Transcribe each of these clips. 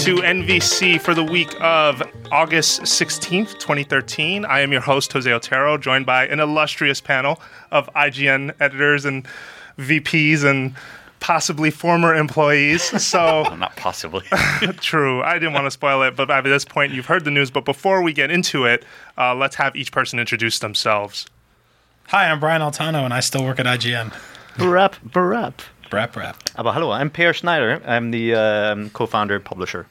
To NVC for the week of August 16th, 2013. I am your host, Jose Otero, joined by an illustrious panel of IGN editors and VPs and possibly former employees. So, not possibly. true. I didn't want to spoil it, but by this point, you've heard the news. But before we get into it, uh, let's have each person introduce themselves. Hi, I'm Brian Altano, and I still work at IGN. Brap, brap. Brap, brap. Aber hallo, I'm Peer Schneider. I'm the um, co-founder publisher.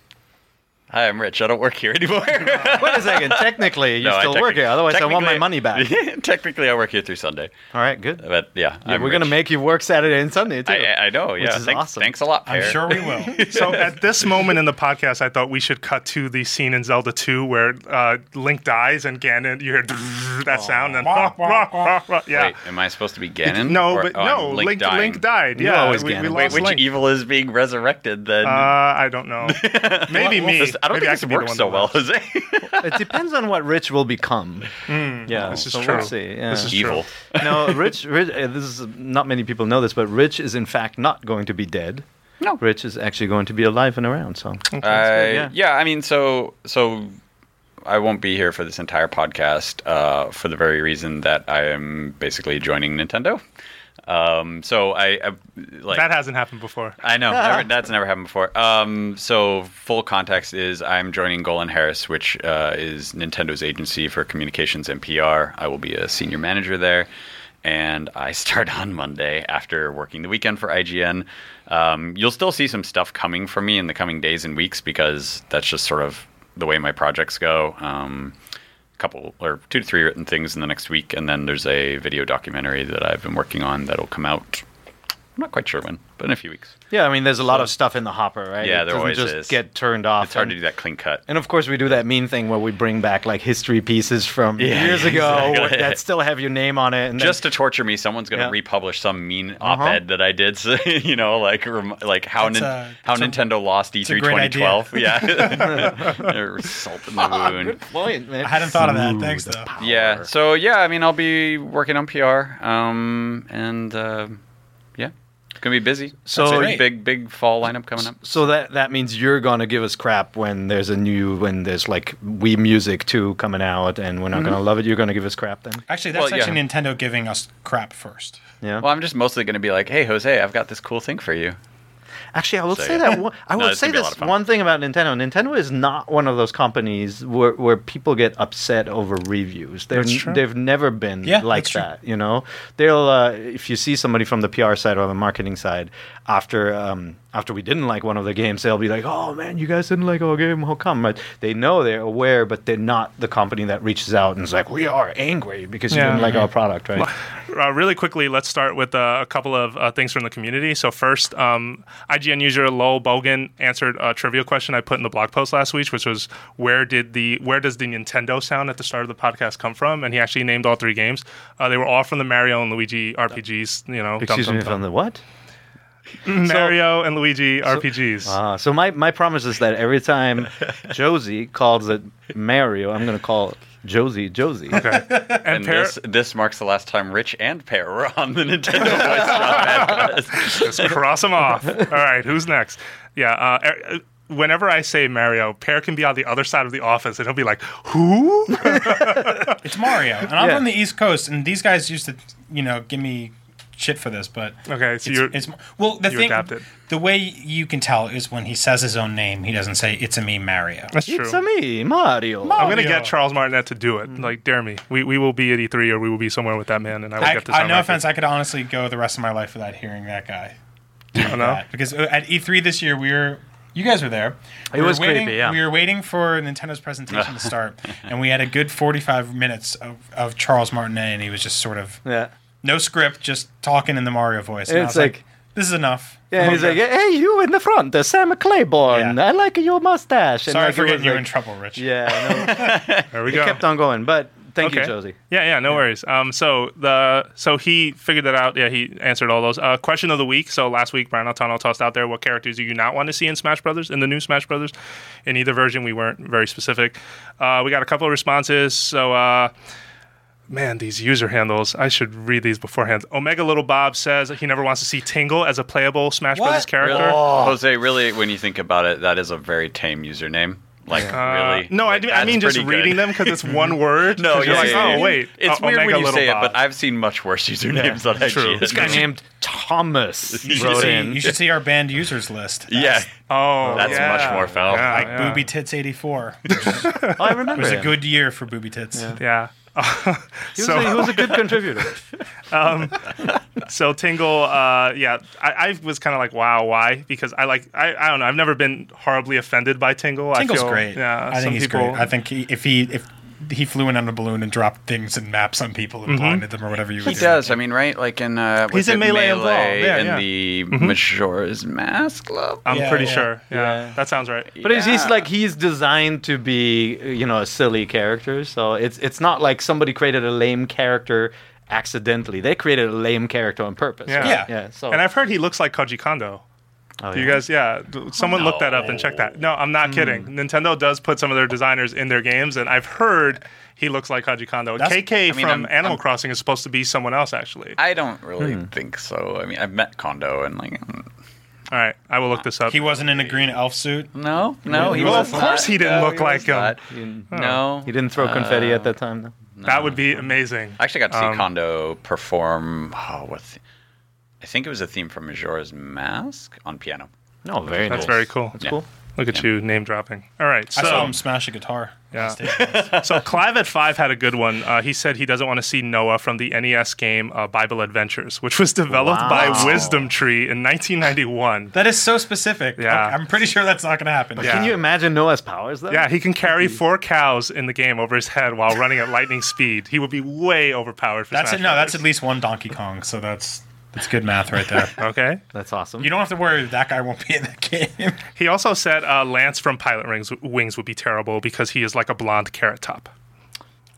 Hi, I'm Rich. I don't work here anymore. Wait a second. Technically, you No, still work here. Otherwise, I want my money back. Technically, I work here through Sunday, All right, good. but yeah, Yeah, I'm we're gonna make you work Saturday and Sunday too. I, I know. Yeah, is thanks, awesome. thanks a lot. I'm sure we will. So at this moment in the podcast, I thought we should cut to the scene in Zelda 2 where uh, Link dies and Ganon, you hear that sound and Wah, wah, wah. yeah. Wait, am I supposed to be Ganon? no, Or- but oh, no, I'm Link, dying. Link died. Yeah, we, we Ganon. Wait, which Link. evil is being resurrected then? Uh, I don't know. Maybe me. This- I don't Maybe think this could works one so well, lost. Jose. it depends on what Rich will become. yeah, this is so true. We'll see. Yeah. This is Evil. no, Rich. Rich uh, this is not many people know this, but Rich is in fact not going to be dead. No. Rich is actually going to be alive and around. So Uh, yeah. yeah. I mean, so so I won't be here for this entire podcast uh, for the very reason that I am basically joining Nintendo. Um, so I, I like That hasn't happened before. I know never, that's never happened before. Um, so full context is I'm joining Golin Harris, which uh, is Nintendo's agency for communications and PR. I will be a senior manager there, and I start on Monday after working the weekend for IGN. Um, you'll still see some stuff coming from me in the coming days and weeks because that's just sort of the way my projects go. Um, couple or two to three written things in the next week, and then there's a video documentary that I've been working on that'll come out. I'm not quite sure when, but in a few weeks. yeah, I mean, there's a lot of stuff in the hopper, right? Yeah, it there always just is. get turned off. It's hard to do that clean cut. and of course, we do that mean thing where we bring back like history pieces from Yeah, years ago exactly. that still have your name on it. And then- Just to torture me, someone's going to Yeah. republish some mean Uh-huh. op-ed that I did. So, you know, like rem- like how nin- a- how that's a- Nintendo lost E3 a great idea. 2012. Yeah, They're salt in the wound. Good point, man. I hadn't thought of that. Thanks, though. Yeah. So yeah, I mean, I'll be working on PR, um, and uh, yeah, it's gonna be busy. So- That's big, big fall lineup coming up. So that that means you're gonna give us crap when there's a new when there's like Wii Music 2 coming out and we're not mm-hmm. gonna love it. You're gonna give us crap then. Actually, that's Well, yeah. actually Nintendo giving us crap first. Yeah. Well, I'm just mostly gonna be like, hey, Jose, I've got this cool thing for you. Actually, I will So, say yeah. that one, I No, will say gonna be a lot this one thing about Nintendo. Nintendo is not one of those companies where, where people get upset over reviews. They're, That's true. They've never been Yeah, like that's true. that. You know, they'll uh, if you see somebody from the PR side or the marketing side after um, after we didn't like one of the games, they'll be like, "Oh man, you guys didn't like our game. How come?" But they know they're aware, but they're not the company that reaches out and is like, "We are angry because you Yeah. didn't like our product." Right? Uh, really quickly, let's start with uh, a couple of uh, things from the community. So first, um, IGN user Lowell Bogan answered a trivia question I put in the blog post last week, which was where did the where does the Nintendo sound at the start of the podcast come from? And he actually named all three games. Uh, they were all from the Mario and Luigi RPGs. You know, dum, Excuse dum, me, dum. from the what? Mario and Luigi RPGs. Uh, so my, my promise is that every time Josie calls it Mario, I'm going to call it Josie Josie. and And Par- this this marks the last time Rich and Peer were on the Nintendo Voice Drop podcast. Just cross them off. All right, who's next? Yeah. Uh, er- whenever I say Mario, Peer can be on the other side of the office, and he'll be like, "Who?" It's Mario, and I'm Yeah. from the East Coast, and these guys used to, you know, give me shit for this, but Okay, so it's, you're it's well the you thing. adapted. The way you can tell is when he says his own name, he doesn't say "It's a me, Mario." that's true. It's a me, Mario. Mario. I'm gonna get Charles Martinet to do it. Like, dare me. We, we will be at E3 or we will be somewhere with that man, and I will I, get this. I on no record. offense, I could honestly go the rest of my life without hearing that guy. Oh, no? That. Because uh, at E3 this year, we were. You guys were there. It We was were waiting, creepy, yeah. We were waiting for Nintendo's presentation to start, and we had a good 45 minutes of, of Charles Martinet, and he was just sort of Yeah. No script, just talking in the Mario voice. And I It's was like, like- this is enough. Yeah, and he's like, hey, you in the front, uh, Sam Claiborn. Yeah. I like your mustache. And sorry like, for getting you like- in trouble, Rich. Yeah, no, There we it go. kept on going. But thank you, Josie. Yeah, yeah, no worries. Um, so the so he figured that out. Yeah, he answered all those. Uh, question of the week. So last week, Brian Altano tossed out there what characters do you not want to see in Smash Brothers in the new Smash Brothers. In either version, we weren't very specific. Uh, we got a couple of responses. So. Uh, Man, these user handles. I should read these beforehand. Omega Little Bob says he never wants to see Tingle as a playable Smash What? Brothers character. Really? Jose, really, when you think about it, that is a very tame username. Like, Uh, really? No, I, do, I mean just good. reading them because it's one word. No, 'Cause you're yeah, like, yeah, oh yeah. wait, It's O- weird Omega when you Little say Bob. it, but I've seen much worse usernames on true. IGN. This guy named Thomas You should, wrote see, in. you should see our band users list. Yeah, oh, That's yeah. much more foul. Yeah, Like yeah. Booby Tits 84. Oh, I remember. It remember was a good year for Booby Tits. Yeah. He was, So- a, he was a good contributor. So Tingle, uh, yeah, I, I was kind of like, wow, why? Because I like, I, I don't know, I've never been horribly offended by Tingle. Tingle's I feel, great. Yeah, I think he's people, great. I think he, if he if he flew in on a balloon and dropped things and maps on people and blinded them or whatever you He do. does. I mean, right? Like in uh, He's in it Melee involved. Yeah, in yeah. the Majora's Mask Club. I'm Yeah, pretty yeah. sure. Yeah, Yeah. that sounds right. But he's, he's like he's designed to be you know a silly character, so it's it's not like somebody created a lame character accidentally. They created a lame character on purpose. Yeah. right? Yeah. yeah. So And I've heard he looks like Koji Kondo. Oh, You yeah. guys, yeah, d- someone look that up and check that. No, I'm not kidding. Nintendo does put some of their designers in their games, and I've heard he looks like Koji Kondo. That's- KK I mean, from I'm- Animal I'm- Crossing is supposed to be someone else, actually. I don't really think so. I mean, I've met Kondo and like, mm, All right, I will look this up. He wasn't in a green elf suit. no, no. He Well, was of course not. he didn't No, look like was him. not. He didn't, No, he didn't throw confetti at that time. Though. that would be amazing. I actually got to see Um, Kondo perform. Oh, what? The, I think it was a theme from Majora's Mask on piano. No, very That's nice. very cool. That's Yeah. cool. Look at you name dropping. All right, I saw him smash a guitar. Yeah. so Clive at five had a good one. Uh, he said he doesn't want to see Noah from the NES game uh, Bible Adventures, which was developed by Wisdom Tree in 1991. That is so specific. Yeah. I'm pretty sure that's not going to happen. Yeah. Can you imagine Noah's powers though? Yeah, he can carry four cows in the game over his head while running at lightning speed. He would be way overpowered for That's Smash it. No, that's at least one Donkey Kong. So that's that's good math right there. Okay. That's awesome. You don't have to worry that guy won't be in that game. He also said uh, Lance from Pilot Rings, Wings would be terrible because he is like a blonde carrot top.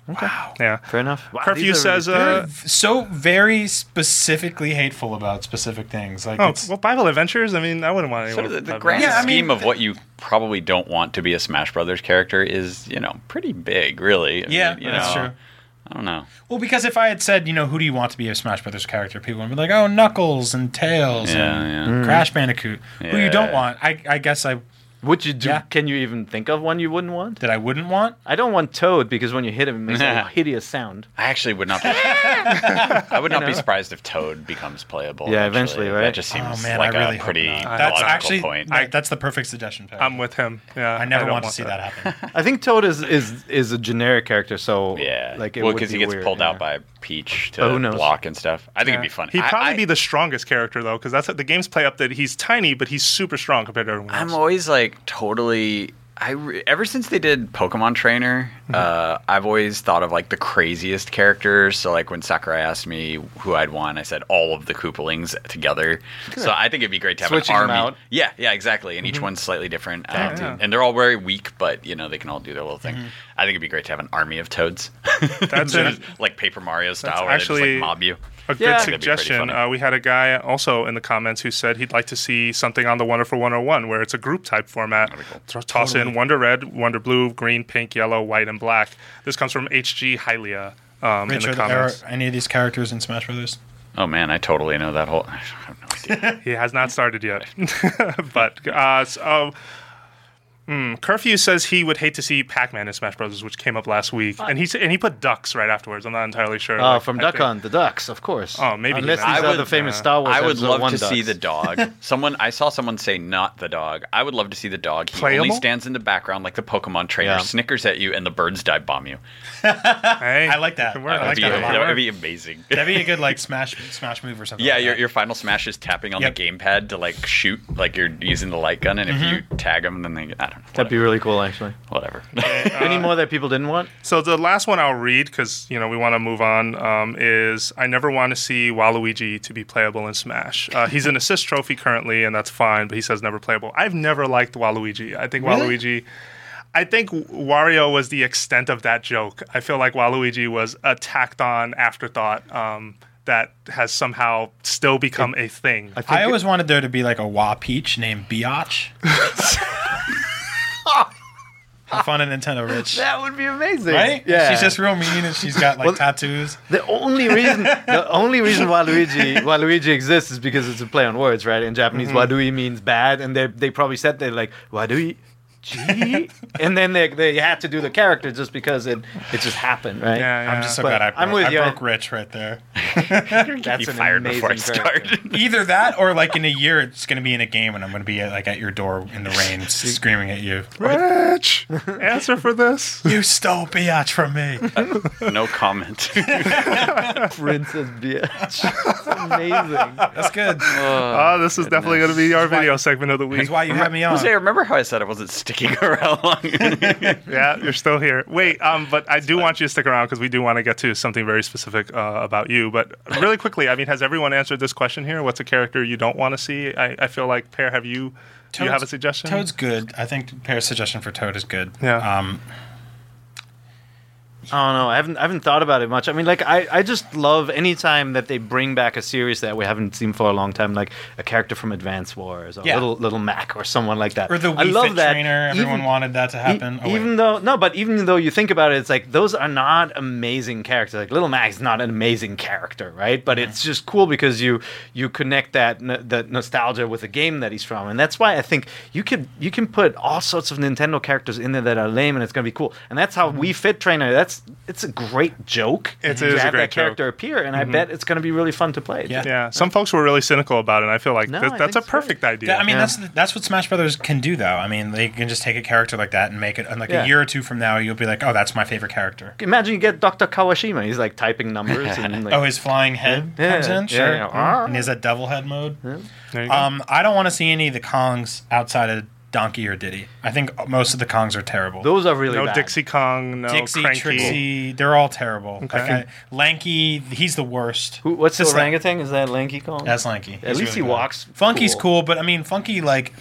Wow. Yeah. Fair enough. Wow, Curfew says, really- uh, so very specifically hateful about specific things. Like oh, it's, well, Bible Adventures. I mean, I wouldn't want So anyone. the, with the Bible grand Yeah, I mean, scheme of what you probably don't want to be a Smash Brothers character is, you know, pretty big, really. I yeah, mean, you that's know, true. I don't know. Well, because if I had said, you know, who do you want to be a Smash Brothers character, people would be like, oh, Knuckles and Tails Yeah, and yeah. Mm. Crash Bandicoot. Who you don't want? I, I guess I Would you do? Yeah. Can you even think of one you wouldn't want? that I wouldn't want. I don't want Toad because when you hit him, it makes a hideous sound. I actually would not. Be, I would not be surprised if Toad becomes playable. Yeah, actually. eventually, right? That just seems Oh man, like I really a hope pretty not. logical That's actually point. that- that's the perfect suggestion. Perry. I'm with him. Yeah. I never don't want to see that, happen. I think Toad is is is a generic character, so yeah, like it well, because he gets weird, pulled yeah. out by Peach Oh, to knows? block and stuff. I think it'd be fun. He'd I- probably I- be the strongest character though, because that's the game's play up that he's tiny, but he's super strong compared to everyone else. I'm always like totally. I re- ever since they did Pokemon Trainer, Mm-hmm. uh, I've always thought of like the craziest characters. So like when Sakurai asked me who I'd want, I said all of the Koopalings together. So I think it'd be great to have Switching an army. out. Yeah, yeah, exactly. And each one's slightly different, um, Mm-hmm. yeah. and they're all very weak, but you know they can all do their little thing. I think it'd be great to have an army of Toads. That's it. like Paper Mario style, That's where actually- they just like mob you. A good Yeah. That'd be pretty suggestion. Uh, we had a guy also in the comments who said he'd like to see something on the Wonderful 101 where it's a group type format. T- Toss in Wonder Red, Wonder Blue, Green, Pink, Yellow, White, and Black. This comes from HG Hylia um, Rich, in are, the there- are any of these characters in Smash Brothers? Oh man, I totally know that whole. I have no idea. He has not started yet. but uh, so, hmm, Curfew says he would hate to see Pac-Man in Smash Bros., which came up last week, and he s- and he put ducks right afterwards. I'm not entirely sure. Oh, Like, from I Duck think- Hunt, the Ducks, of course. Oh, maybe Unless these I are the would, famous uh, Star Wars. I would love one to see the dog. Someone I saw someone say not the dog. I would love to see the dog. He only stands in the background like the Pokemon trainer, Yeah. snickers at you, and the birds dive bomb you. Hey, I like that. it could. I That would like be, that a lot. that would be amazing. That'd be a good like Smash Smash move or something. Yeah, like your, that. your final smash is tapping on Yep. the gamepad to like shoot, like you're using the light gun, and if you Mm-hmm. tag them, then they I don't know. That'd be really cool, actually. whatever. Any more that people didn't want? So the last one I'll read because you know we want to move on um, is I never want to see Waluigi to be playable in Smash. Uh, he's an assist trophy currently, and that's fine, but he says never playable. I've never liked Waluigi. I think Waluigi. I think Wario was the extent of that joke. I feel like Waluigi was a tacked on afterthought um, that has somehow still become a thing. I I always wanted there to be like a Wah Peach named Biatch. Have fun at Nintendo, Rich. that would be amazing, Right? Yeah. She's just real mean and she's got like Well- tattoos. The only reason, the only reason why Waluigi Waluigi exists is because it's a play on words, right? In Japanese, mm-hmm. Warui means bad, and they they probably said they like Warui, G, and then they they had to do the character just because it it just happened, right? Yeah, yeah. I'm just so But glad I broke, I'm with I you. broke Rich right there. That's Be an fired before I amazing start. Either that, or like in a year, it's going to be in a game, and I'm going to be like at your door in the rain, screaming at you. Rich, answer for this. You stole biatch from me. Uh, no comment. Princess bitch. That's amazing. That's good. Oh, this is definitely going to be our video segment of the week. That's why you had me on. Jose, remember how I said I wasn't sticking around? Yeah, you're still here. Wait, um, but I do want you to stick around because we do want to get to something very specific uh, about you. But really quickly, I mean, has everyone answered this question here? What's a character you don't want to see? I, I feel like Peer, have you? Do you have a suggestion? Toad's good. I think Peer's suggestion for Toad is good. Yeah. Um, I don't know. I haven't I haven't thought about it much. I mean, like I, I just love any time that they bring back a series that we haven't seen for a long time, like a character from Advance Wars or Yeah. little little Mac or someone like that. or the I love Fit that. trainer. Everyone Even- wanted that to E- happen. Oh, even though no, but even though you think about it, it's like those are not amazing characters. Like Little Mac's not an amazing character, right? But it's just cool because you you connect that n- that nostalgia with the game that he's from, and that's why I think you can you can put all sorts of Nintendo characters in there that are lame, and it's gonna be cool. And that's how mm-hmm. We Fit Trainer. That's it's a great joke. It to is a have great that character appear, and I bet it's gonna be really fun to play. Yeah. Yeah, some folks were really cynical about it. and I feel like No, th- I that's a it's great. perfect idea. That- I mean, Yeah. that's that's what Smash Brothers can do, though. I mean, they can just take a character like that and make it. And like Yeah. a year or two from now, you'll be like, "Oh, that's my favorite character." Imagine you get Dr. Kawashima. He's like typing numbers and like, Oh, his flying head Yeah, comes in, yeah, sure, yeah. and he has that devil head mode. There you go. Um, I don't want to see any of the Kongs outside of Donkey or Diddy. I think most of the Kongs are terrible. those are really no bad. Dixie Kong, no Dixie, Cranky. Trixie, they're all terrible. Okay. Like, I- Lanky, he's the worst. Who, what's this Still orangutan? Is that Lanky Kong? That's Lanky. At He's least really he bad. walks. Funky's cool, but I mean, Funky like.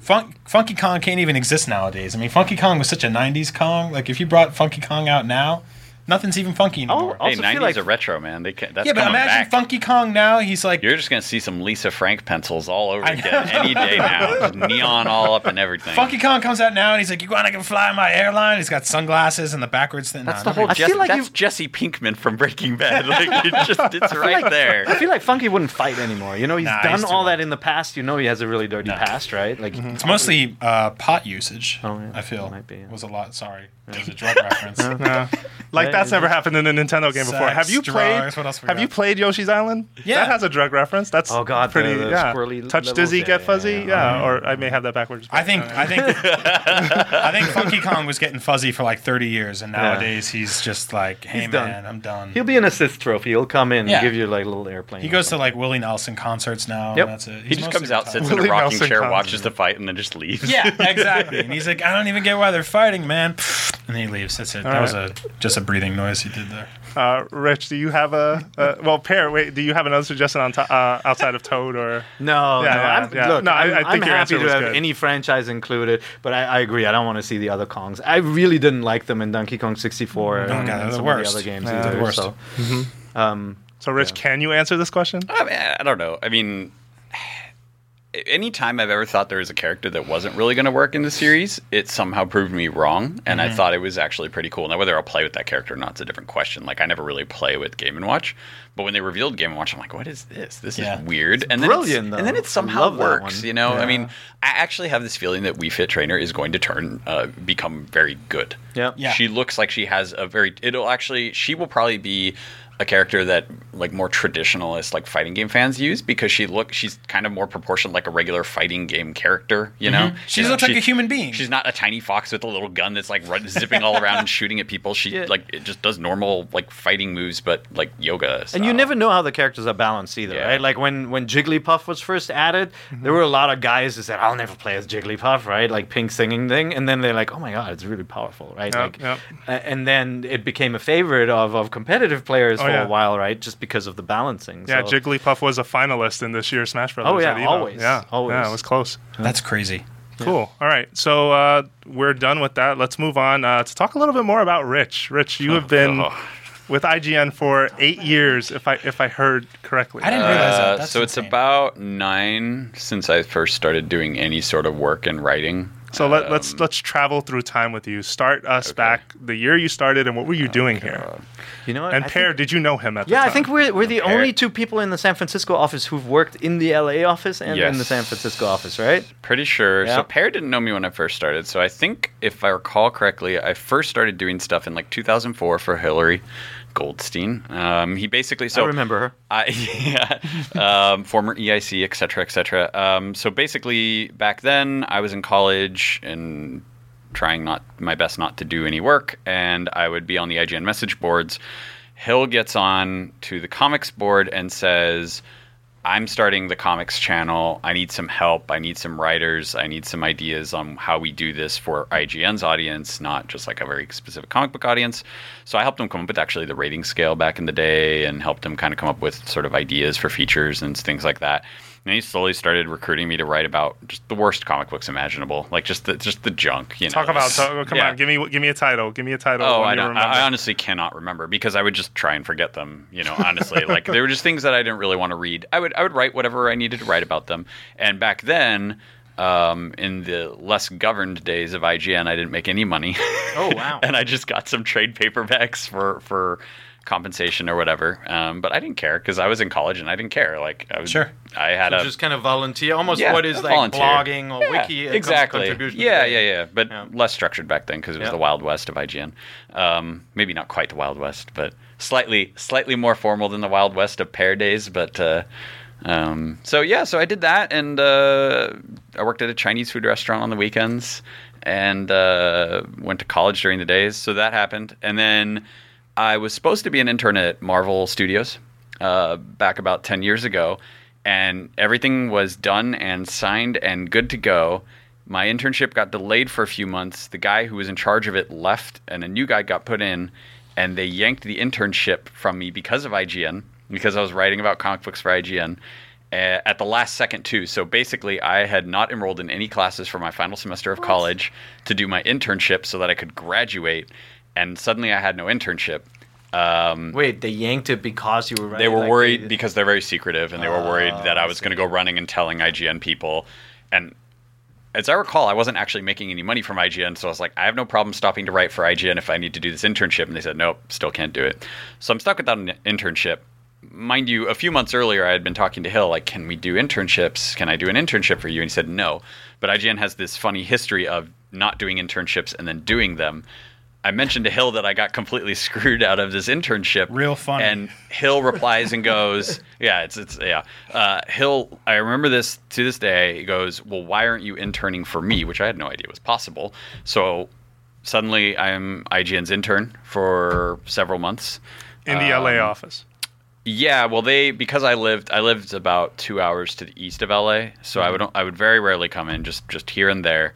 Fun- Funky Kong can't even exist nowadays. I mean, Funky Kong was such a '90s Kong. Like, if you brought Funky Kong out now, nothing's even funky anymore. Oh, hey, 90s feel like- are retro, man. They can, that's yeah, but imagine back. Funky Kong now. He's like, You're just gonna see some Lisa Frank pencils all over again any day now. Just neon all up and everything. Funky Kong comes out now, and he's like, "You want to go fly my airline?" He's got sunglasses and the backwards thing. That's Nah, the whole- nobody- I feel like that's you've- Jesse Pinkman from Breaking Bad. Like it just it's right there. I feel like Funky wouldn't fight anymore. You know, he's Nah, done he's all that in the past. You know, he has a really dirty No. past, right? Like, It's mostly uh, pot usage. Oh, yeah. I feel Might be, yeah. was a lot. Sorry, it was a drug reference. Yeah. Like Yeah, that's never happened in a Nintendo game before. Have you played? drugs, what else have got? you played Yoshi's Island? Yeah. that has a drug reference. That's Oh, God, pretty the yeah. Touch dizzy, yeah, get fuzzy. yeah. Yeah, or I may have that backwards. I think I think I think Funky Kong was getting fuzzy for like 30 years, and nowadays he's just like, "Hey He's done. man, I'm done." he'll be an assist trophy. He'll come in Yeah. and give you like a little airplane. He goes to like Willie Nelson concerts now. Yep. And that's it. He just comes out, sits in a rocking chair, watches the fight, and then just leaves. Yeah, exactly. And he's like, I don't even get why they're fighting, man. And he leaves. That's it. that All was a just a breathing noise he did there. Uh, Rich, do you have a uh, well, Peer? Wait, do you have another suggestion on to, uh, outside of Toad or? No, Yeah, no. yeah, I'm, yeah. Look, No, I- I'm, think I'm happy to have good. any franchise included, but I, I agree. I don't want to see the other Kongs. I really didn't like them in Donkey Kong 64 and, God, and the some worst. of the other games Yeah, either. the worst. So, um, So, Rich, can you answer this question? I, mean, I don't know. I mean, anytime I've ever thought there was a character that wasn't really going to work in the series, it somehow proved me wrong, and I thought it was actually pretty cool. Now, whether I'll play with that character or not is a different question. Like, I never really play with Game and Watch, but when they revealed Game and Watch, I'm like, what is this? This Yeah. is weird. and then brilliant, it's, and then it somehow works. You know, I mean, I actually have this feeling that Wii Fit Trainer is going to turn uh, become very good. yeah. Yeah. She looks like she has a very. It'll actually. She will probably be a character that like more traditionalist like fighting game fans use because she look she's kind of more proportioned like a regular fighting game character. You mm-hmm. know, She You know, looks like she- a human being. She's not a tiny fox with a little gun that's like run, zipping all around and shooting at people. She Yeah. like it just does normal like fighting moves, but like yoga. And you never know how the characters are balanced either, Yeah. right? Like when when Jigglypuff was first added, mm-hmm. there were a lot of guys who said, "I'll never play as Jigglypuff," right? Like pink singing thing, and then they're like, "Oh my god, it's really powerful," right? Yep, like, yep. a- and then it became a favorite of of competitive players Oh, for yeah. a while, right? Just because of the balancing. Yeah, so. Jigglypuff was a finalist in this year's Smash Brothers. Oh, yeah, at Evo. always, Yeah, always. Yeah, it was close. That's crazy. Cool. All right. So uh, we're done with that. Let's move on uh, to talk a little bit more about Rich. Rich, you have been Oh. with IGN for eight years, if I if I heard correctly. I didn't realize that. Uh, That's so it's about nine since I first started doing any sort of work in writing. So let, let's Um, let's travel through time with you. Start us back the year you started, and what were you doing here? You know what? And I Peer, think- did you know him at the yeah. I think we're we're the Peer. only two people in the San Francisco office who've worked in the LA office and in the San Francisco office, right? Pretty sure. Yeah. So Peer didn't know me when I first started. So I think, if I recall correctly, I first started doing stuff in like 2004 for Hilary, Goldstein. Um, he basically so I remember her. I, yeah, um, former EIC, et cetera, et cetera. Um, so basically, back then, I was in college and trying not my best not to do any work, and I would be on the IGN message boards. Hill gets on to the comics board and says, I'm starting the comics channel. I need some help. I need some writers. I need some ideas on how we do this for IGN's audience, not just like a very specific comic book audience. So I helped him come up with actually the rating scale back in the day and helped him kind of come up with sort of ideas for features and things like that. And he slowly started recruiting me to write about just the worst comic books imaginable, like just the just the junk. You know, Talk about. Talk, come yeah. on, give me give me a title. Give me a title. Oh, one I don't. I I honestly cannot remember because I would just try and forget them. You know, honestly, like they were just things that I didn't really want to read. I would I would write whatever I needed to write about them. And back then, um, in the less governed days of IGN, I didn't make any money. Oh, wow. and I just got some trade paperbacks for for compensation or whatever. Um, but I didn't care because I was in college and I didn't care. Like I was, Sure. I had So a just kind of volunteer, almost Yeah, what is a like volunteer. blogging or Yeah, wiki exactly. contribution. Yeah, yeah, yeah. But Yeah. less structured back then because it was Yeah. the Wild West of IGN. Um, maybe not quite the Wild West, but slightly slightly more formal than the Wild West of Peer Days. But uh, um, so yeah, so I did that, and uh, I worked at a Chinese food restaurant on the weekends, and uh, went to college during the days. So that happened, and then I was supposed to be an intern at Marvel Studios uh, back about 10 years ago, and everything was done and signed and good to go. My internship got delayed for a few months. The guy who was in charge of it left, and a new guy got put in, and they yanked the internship from me because of IGN, because I was writing about comic books for IGN. uh, At the last second, too. So basically, I had not enrolled in any classes for my final semester of college to do my internship so that I could graduate. And suddenly, I had no internship. Um, Wait, they yanked it because you were they were like, worried they- because they're very secretive, and they were worried that I I was going to go running and telling IGN people. And as I recall, I wasn't actually making any money from IGN, so I was like, I have no problem stopping to write for IGN if I need to do this internship. And they said, nope, still can't do it. So I'm stuck without an internship. Mind you, a few months earlier, I had been talking to Hill, like, can we do internships? Can I do an internship for you? And he said, no. But IGN has this funny history of not doing internships and then doing them. I mentioned to Hill that I got completely screwed out of this internship. Real funny. And Hill replies and goes, "Yeah, it's it's yeah." Uh, Hill, I remember this to this day. He goes, "Well, why aren't you interning for me?" Which I had no idea was possible. So suddenly, I'm IGN's intern for several months. in the Um, LA office. Yeah, well, they because I lived I lived about two hours to the east of LA, so I would I would very rarely come in, just just here and there.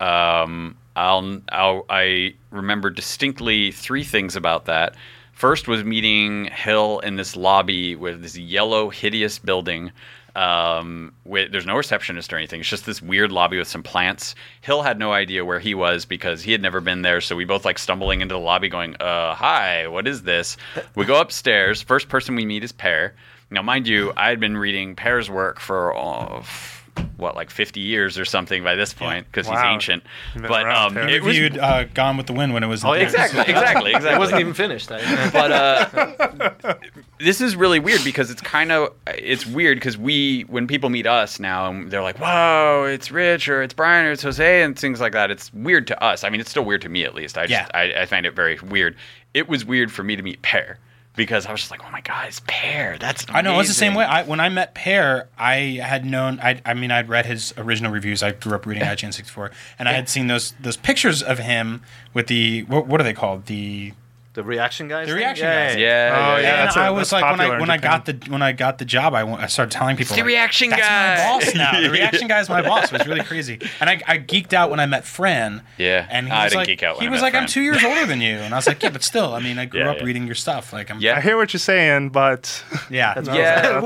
Um, I'll, I'll I remember distinctly three things about that. First was meeting Hill in this lobby with this yellow, hideous building. Um, with, there's no receptionist or anything. It's just this weird lobby with some plants. Hill had no idea where he was because he had never been there. So we both like stumbling into the lobby, going, "Uh, hi, what is this?" We go upstairs. First person we meet is Peer. Now, mind you, I had been reading Peer's work for f- what, like 50 years or something by this point because he's Wow. ancient. But around, um, Peer. it was uh, Gone with the Wind when it was. in Oh, exactly, exactly, exactly. It wasn't even finished. But uh, this is really weird because it's kind of it's weird because we when people meet us now and they're like whoa it's rich or it's brian or it's jose and things like that it's weird to us i mean it's still weird to me at least i just Yeah. I, I find it very weird it was weird for me to meet Peer because i was just like oh my god it's Peer that's I know it's the same way. I, when I met Peer, I had known. I, I mean, I'd read his original reviews. I grew up reading IGN sixty four, and I had seen those those pictures of him with the what, what are they called? The the reaction guys. The thing? reaction yeah, guys. yeah, yeah, Oh, yeah, yeah, yeah. and that's a- I was like when I when I got the when I got the job, I, went, I started telling people the like, reaction That's guy." my boss now. The reaction guy's my boss. It was really crazy, and I, I geeked out when I met Fran. Yeah, and he I was didn't like, geek out when he I was met like, I'm two years older than you, and I was like, yeah, but still, I mean, I grew Yeah, up yeah. reading your stuff. Like, I'm Yeah. I hear what you're saying, but yeah, yeah That's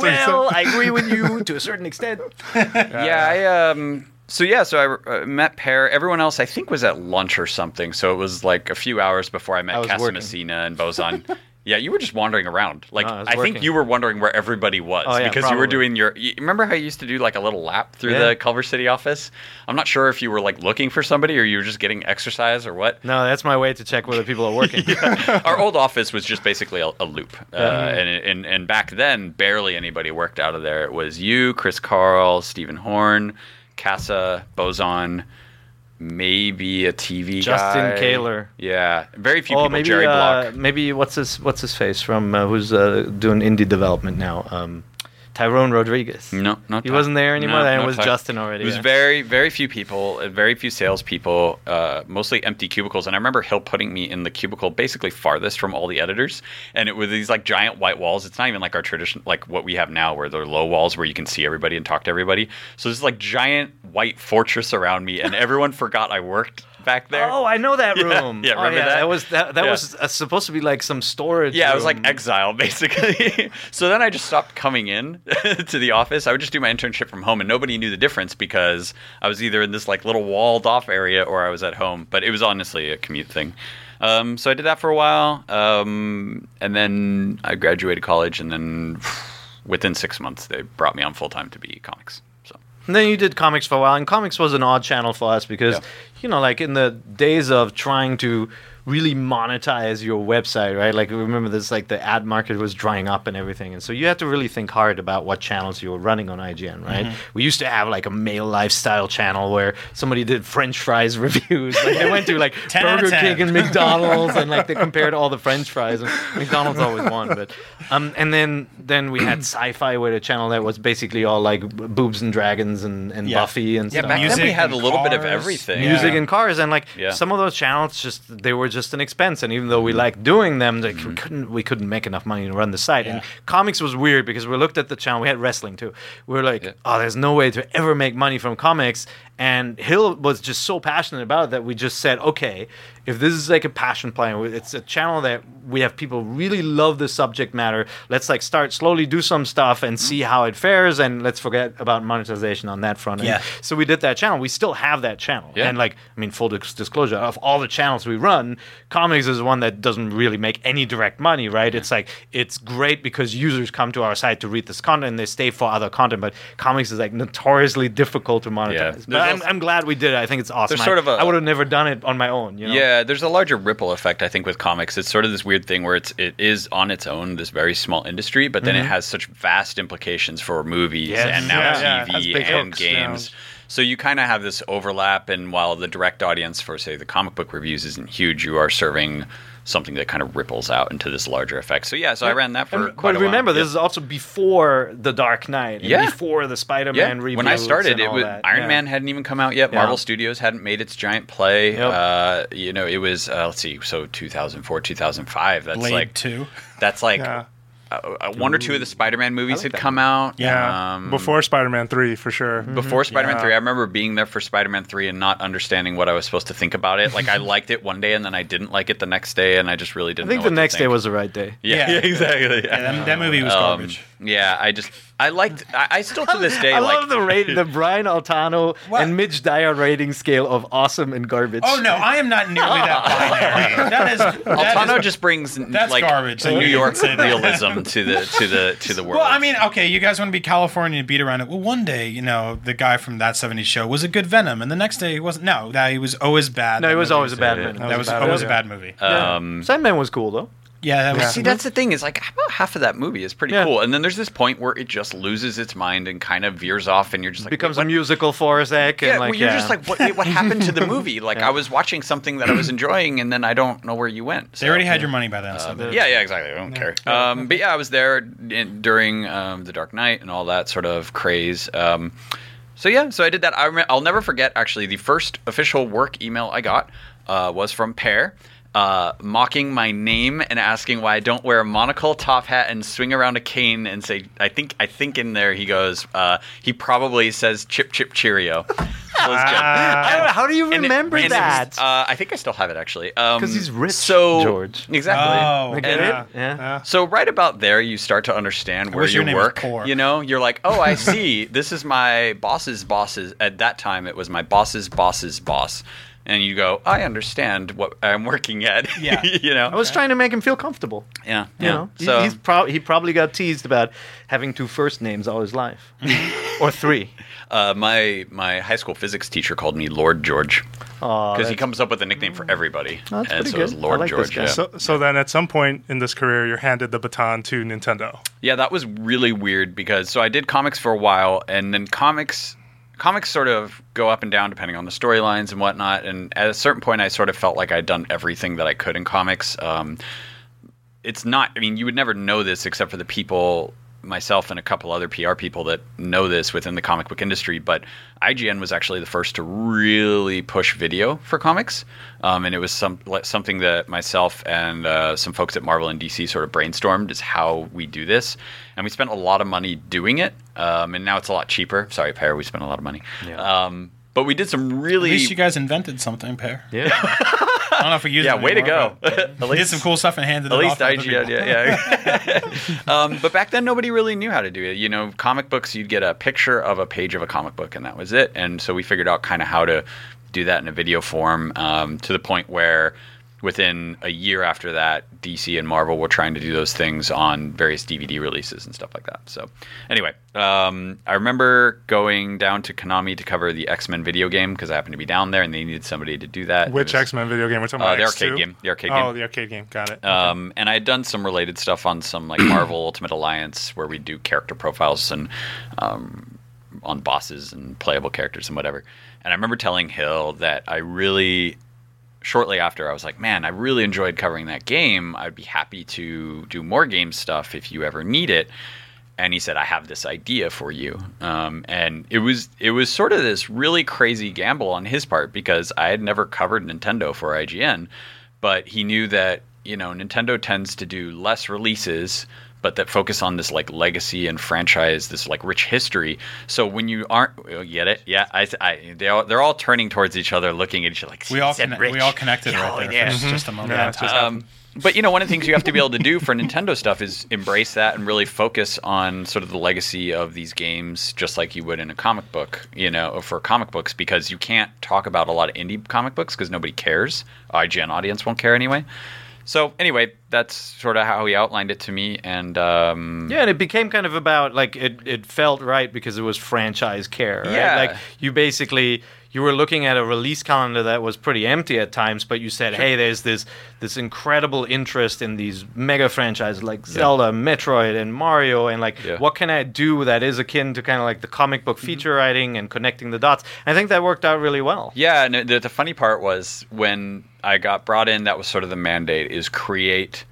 what he said. well, I agree with you to a certain extent. yeah, I um. So yeah, so I uh, met Peer. Everyone else, I think, was at lunch or something. So it was like a few hours before I met I Casa. Messina and Bozon. yeah, you were just wandering around. Like No, I I, think you were wondering where everybody was Oh, yeah, because you were doing your. You remember how you used to do like a little lap through Yeah. the Culver City office? I'm not sure if you were like looking for somebody or you were just getting exercise or what. No, that's my way to check whether people are working. Our old office was just basically a, a loop, uh, and, and and back then barely anybody worked out of there. It was you, Chris Carle, Stephen Horn, Casa, Bozon, maybe a TV Justin guy. Kaler. Yeah, very few Oh, people. maybe Jerry uh, Block. maybe what's his what's his face from uh, who's uh, doing indie development now? Um, Tyrone Rodriguez. No, not He wasn't there anymore. no, Then it was Justin already. It was yeah. very, very few people, uh, very few salespeople, uh, mostly empty cubicles. And I remember Hill putting me in the cubicle basically farthest from all the editors. And it was these like giant white walls. It's not even like our tradition, like what we have now, where they're low walls where you can see everybody and talk to everybody. So there's like giant white fortress around me, and everyone forgot I worked back there. Oh, I know that Yeah, room. yeah, Oh, remember that? That was that, that Yeah. was uh, supposed to be like some storage. Yeah, it was like exile basically. so then I just stopped coming in to the office. I would just do my internship from home, and nobody knew the difference because I was either in this like little walled off area or I was at home. But it was honestly a commute thing. Um, so I did that for a while, um, and then I graduated college, and then within six months they brought me on full time to be comics. And then you did comics for a while, and comics was an odd channel for us because, Yeah. you know, like in the days of trying to really monetize your website, right? Like remember this, like the ad market was drying up and everything, and so you had to really think hard about what channels you were running on IGN, right? We used to have like a male lifestyle channel where somebody did French fries reviews, like they went to like 10 out of Burger King and McDonald's, and like they compared all the French fries, and McDonald's always won, but um, and then then we had Sci-Fi, with a channel that was basically all like boobs and dragons and, and Yeah. Buffy and yeah, stuff. back then we had a little bit of everything. music Yeah. and cars and like Yeah. some of those channels just they were just an expense and even though we mm. liked doing them like we mm. couldn't we couldn't make enough money to run the site. And comics was weird because we looked at the channel we had wrestling too. We were like Yeah. oh there's no way to ever make money from comics and hill was just so passionate about it that we just said okay if this is like a passion play it's a channel that we have people really love the subject matter let's like start slowly do some stuff and mm-hmm. see how it fares and let's forget about monetization on that front. And Yeah. so we did that channel. We still have that channel. Yeah. and like i mean full disclosure of all the channels we run comics is one that doesn't really make any direct money right? It's like it's great because users come to our site to read this content and they stay for other content but comics is like notoriously difficult to monetize. Yeah. But There's I'm, I'm glad we did it i think it's awesome There's sort I, of a- I would have never done it on my own you know Yeah, there's a larger ripple effect I think with comics. It's sort of this weird thing where it's it is on its own this very small industry, but then it mhm. has such vast implications for movies Yes. and now Yeah, yeah, it has TV big and hooks, yeah. games. So you kind of have this overlap, and while the direct audience for say the comic book reviews isn't huge, you are serving something that kind of ripples out into this larger effect. So yeah, so I ran that for. And- quite but a while. remember, this Yeah. is also before the Dark Knight, and Yeah. before the. Spider-Man reboot. When I started, it was that. Iron Yeah. Man hadn't even come out yet. Yeah. Marvel Studios hadn't made its giant play. Yep. Uh, you know, it was uh, let's see, so 2004, 2005. That's Blade like two. that's like Yeah. Uh, uh, one or two of the Spider-Man movies like had that come out. Yeah, Um, before Spider-Man three for sure. before Spider-Man Yeah. three, I remember being there for Spider-Man three and not understanding what I was supposed to think about it. Like I liked it one day and then I didn't like it the next day, and I just really didn't. I think know the what to next day was the right day. Yeah, Yeah. yeah, exactly. Yeah, that, that movie was Um, garbage. Yeah, I just I liked. I, I still to this day I like. love the rate, the Brian Altano What? and Mitch Dyer rating scale of awesome and garbage. Oh no, I am not nearly that binary. That is that Altano is- just brings that's like garbage. the New York realism to the to the to the world. Well, I mean, okay, you guys want to be California and beat around it. Well, one day, you know, the guy from that '70s show was a good Venom, and the next day he wasn't. No, that he was always bad. No, That it was movie always a bad it. movie. That was always a bad movie. um, Sandman was cool though. Yeah, that was. See, that's the thing is like about half of that movie is pretty Yeah. cool, and then there's this point where it just loses its mind and kind of veers off, and you're just like Becomes a musical for a sec. Yeah, and well, you're yeah. just like, what, what happened to the movie? Like, I was watching something that I was enjoying, and then I don't know where you went. So, They already had your money by then. so Yeah, yeah, exactly. I don't care. Um, but yeah, I was there in, during um, the Dark Knight and all that sort of craze. Um, so yeah, so I did that. I rem- I'll never forget. Actually, the first official work email I got uh, was from Peer. Uh, mocking my name and asking why I don't wear a monocle, top hat, and swing around a cane and say, I think, I think in there he goes, uh, he probably says chip chip cheerio. So it's good. I don't know, how do you And it- remember and it was- that? uh, I think I still have it actually. Because he's rich, So George. Exactly. Oh. I get And- it. Yeah. Yeah. So right about there, you start to understand where you your work. You know, you're like, oh, I see. this is my boss's boss's. At that time, it was my boss's boss's boss. And you go, I understand what I'm working at. Yeah. you know. I was trying to make him feel comfortable. yeah. You yeah. know, He- So he's prob- he probably got teased about having two first names all his life, or three. uh, my my high school physics teacher called me Lord George Oh, because he comes up with a nickname for everybody, Oh, that's and pretty so it was good. I Lord like George. Yeah. So, so then at some point in this career, you're handed the baton to Nintendo. Yeah, that was really weird because so I did comics for a while, and then comics comics sort of go up and down depending on the storylines and whatnot. And at a certain point, I sort of felt like I'd done everything that I could in comics. Um, it's not. I mean, you would never know this except for the people, myself and a couple other PR people that know this within the comic book industry. But IGN was actually the first to really push video for comics, um, and it was some something that myself and uh, some folks at Marvel and DC sort of brainstormed is how we do this, and we spent a lot of money doing it. Um, and now it's a lot cheaper. Sorry, Peer, we spent a lot of money. Um, but we did some really. At really least you guys invented something, Peer. Yeah. I don't know if we use yeah, way to go. At we did some cool stuff and handed At it least off. IGN, yeah. yeah. um, but back then, nobody really knew how to do it. You know, comic books, you'd get a picture of a page of a comic book, and that was it. And so we figured out kind of how to do that in a video form um, to the point where within a year after that, DC and Marvel were trying to do those things on various DVD releases and stuff like that. So, anyway, um, I remember going down to Konami to cover the X Men video game because I happened to be down there and they needed somebody to do that. Which X Men video game? We're talking Uh, about the X2? arcade game. The arcade Oh, game. Oh, the arcade game. Got it. Um, and I had done some related stuff on some like Marvel Ultimate Alliance where we do character profiles and um, on bosses and playable characters and whatever. And I remember telling Hill that I really, shortly after, I was like, man, I really enjoyed covering that game. I'd be happy to do more game stuff if you ever need it. And he said, "I have this idea for you," um, and it was it was sort of this really crazy gamble on his part because I had never covered Nintendo for IGN, but he knew that you know Nintendo tends to do less releases but that focus on this like legacy and franchise this like rich history so when you aren't you get it yeah i, I they all, they're all turning towards each other looking at each other like We all "He conne- rich." we all connected Oh, right there yeah. for just a moment. Yeah, it's just Um, but you know, one of the things you have to be able to do for Nintendo stuff is embrace that and really focus on sort of the legacy of these games, just like you would in a comic book. You know, for comic books, because you can't talk about a lot of indie comic books because nobody cares. IGN audience won't care anyway. So anyway, that's sort of how he outlined it to me, and um, Yeah, and it became kind of about like it, it felt right because it was franchise care. Right? Yeah. Like you basically you were looking at a release calendar that was pretty empty at times, but you said, Hey, there's this this incredible interest in these mega franchises like Zelda, Metroid, and Mario, and like Yeah. what can I do that is akin to kind of like the comic book feature writing and connecting the dots. I think that worked out really well. Yeah, and the, the funny part was when I got brought in, that was sort of the mandate: is create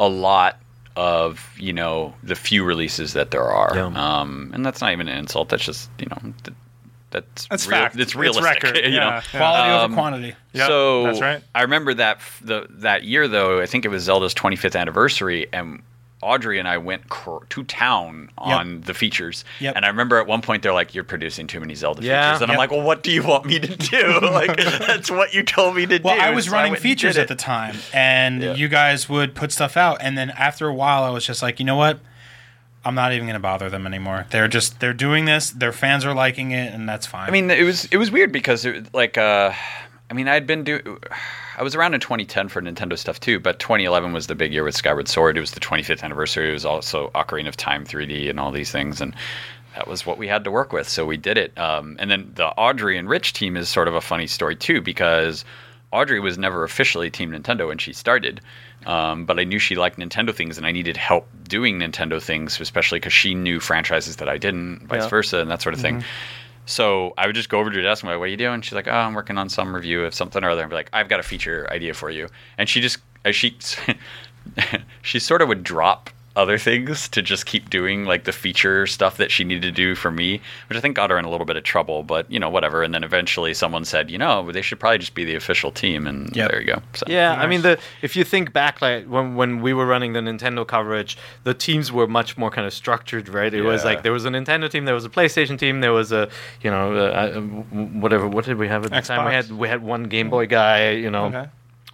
a lot of you know the few releases that there are. Yeah. Um, and that's not even an insult. That's just you know th- that's That's real, fact. It's It's realistic. record, you yeah, know. yeah. Quality Um, over quantity. Yep, so that's right. I remember that f- the that year though. I think it was Zelda's 25th anniversary, and Audrey and I went cr- to town on the features. Yep. And I remember at one point they're like, "You're producing too many Zelda Yeah. features," and I'm like, "Well, what do you want me to do? like, that's what you told me to Well, do." I was so running and features at the time, and Yeah. you guys would put stuff out, and then after a while, I was just like, you know what? I'm not even going to bother them anymore. They're just they're doing this. Their fans are liking it, and that's fine. I mean, it was it was weird because it, like uh, I mean, I'd been do I was around in 2010 for Nintendo stuff too, but 2011 was the big year with Skyward Sword. It was the 25th anniversary. It was also Ocarina of Time 3D and all these things, and that was what we had to work with. So we did it. Um, and then the Audrey and Rich team is sort of a funny story too because Audrey was never officially Team Nintendo when she started. Um, but I knew she liked Nintendo things, and I needed help doing Nintendo things, especially because she knew franchises that I didn't, vice Yeah. versa, and that sort of thing. So I would just go over to her desk and be like, "What are you doing?" She's like, "Oh, I'm working on some review of something or other." And be like, "I've got a feature idea for you," and she just uh, she she sort of would drop other things to just keep doing like the feature stuff that she needed to do for me, which I think got her in a little bit of trouble. But you know, whatever. And then eventually, someone said, "You know, they should probably just be the official team," and Yep. there you go. So, Yeah, I mean the if you think back like when when we were running the Nintendo coverage, the teams were much more kind of structured, right? It was like there was a Nintendo team, there was a PlayStation team, there was a you know uh, uh, whatever. What did we have at the time? We had we had one Game Boy guy, you know. Okay.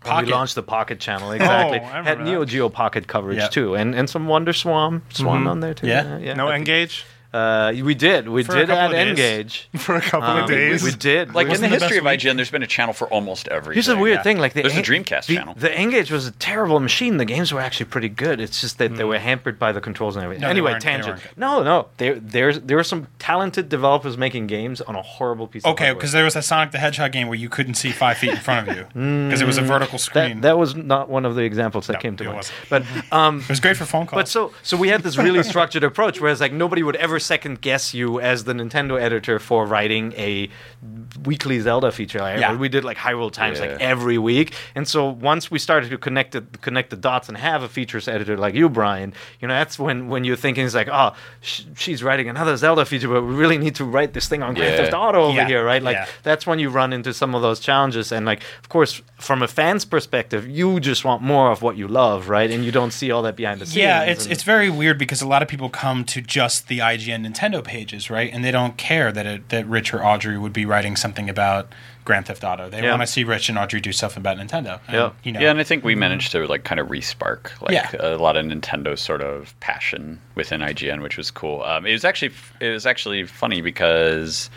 Pocket. We launched the Pocket channel exactly. Oh, I had Neo that. Geo Pocket coverage Yeah. too, and and some Wonder Swan Swan mm-hmm. on there too. Yeah. yeah. No N-Gage Uh, we did, we For did couple add of. N-Gage. for a couple Um, of days. We did. like We- in the the history of best IGN, there's been a channel for almost everything. Here's the weird yeah. thing: like the There's a Dreamcast the, channel. The N-Gage was a terrible machine. The games were actually pretty good. It's just that they were hampered by the controls and everything. No, anyway, tangent. weren't. No, no. There, there's there were some talented developers making games on a horrible piece. of okay, because there was a Sonic the Hedgehog game where you couldn't see five feet in front of you because it was a vertical screen. that that was not one of the examples that No, came to it mind. wasn't. But um, it was great for phone calls. But so so we had this really structured approach, whereas like nobody would ever second guess you as the Nintendo editor for writing a weekly Zelda feature. Yeah. We did like Hyrule Times Yeah. like every week, and so once we started to connect the connect the dots and have a features editor like you, Brian, you know that's when when you're thinking it's like, oh, sh- she's writing another Zelda feature, but we really need to write this thing on Grand. Theft Auto over here, right? Like that's when you run into some of those challenges, and like of course from a fan's perspective, you just want more of what you love, right? And you don't see all that behind the scenes. Yeah, it's and- it's very weird because a lot of people come to just the IGN Nintendo pages, right? And they don't care that it, that Rich or Audrey would be writing something about Grand Theft Auto. They Yeah. want to see Rich and Audrey do stuff about Nintendo. And, Yeah. you know, Yeah, and I think we managed to like kind of respark like Yeah. a lot of Nintendo sort of passion within IGN, which was cool. Um, it was actually it was actually funny because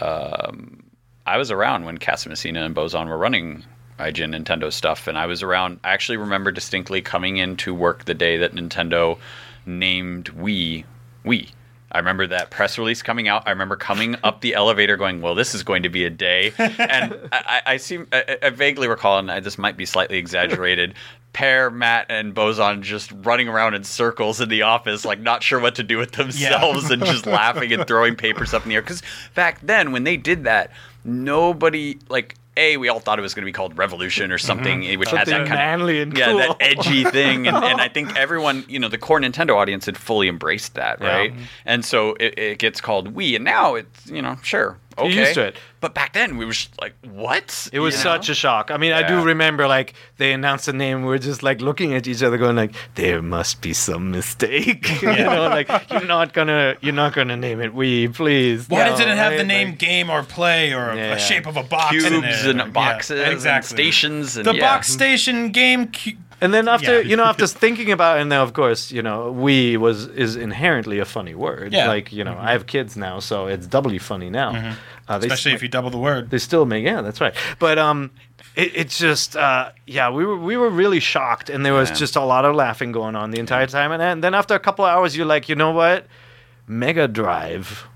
um, I was around when Casamassina and Bozon were running IGN Nintendo stuff, and I was around. I actually remember distinctly coming into work the day that Nintendo named Wii Wii. I remember that press release coming out. I remember coming up the elevator, going, "Well, this is going to be a day." And I, I, I seem, I, I vaguely recall, and I, this might be slightly exaggerated. Peer, Matt, and Bozon just running around in circles in the office, like not sure what to do with themselves, and just laughing and throwing papers up in the air. Because back then, when they did that, nobody like. A, we all thought it was going to be called Revolution or something, mm-hmm. which had that kind of and yeah, cool. that edgy thing, and, and I think everyone, you know, the core Nintendo audience had fully embraced that, Yeah. right? Mm-hmm. And so it, it gets called Wii, and now it's you know, sure, You're used to it. But back then, Wii were just like, what? It was You such know? a shock. I mean, I do remember like they announced the name. We were just like looking at each other, going like, "There must be some mistake." you know, like you're not gonna you're not gonna name it we, please. Why No, does it have the name Like, game or play or a- Yeah. a shape of a box cubes in it? and or- yeah, boxes and exactly. stations and The yeah. box station game. Cu- and then after Yeah. you know after thinking about it, and then of course you know Wii was is inherently a funny word. Yeah. Like you know I have kids now, so it's doubly funny now. Uh, they especially if you double the word. They still make yeah, that's right. But um, it, it's just uh, yeah, we were we were really shocked, and there was Yeah. just a lot of laughing going on the entire time. And then, then after a couple of hours, you're like, you know what, Mega Drive,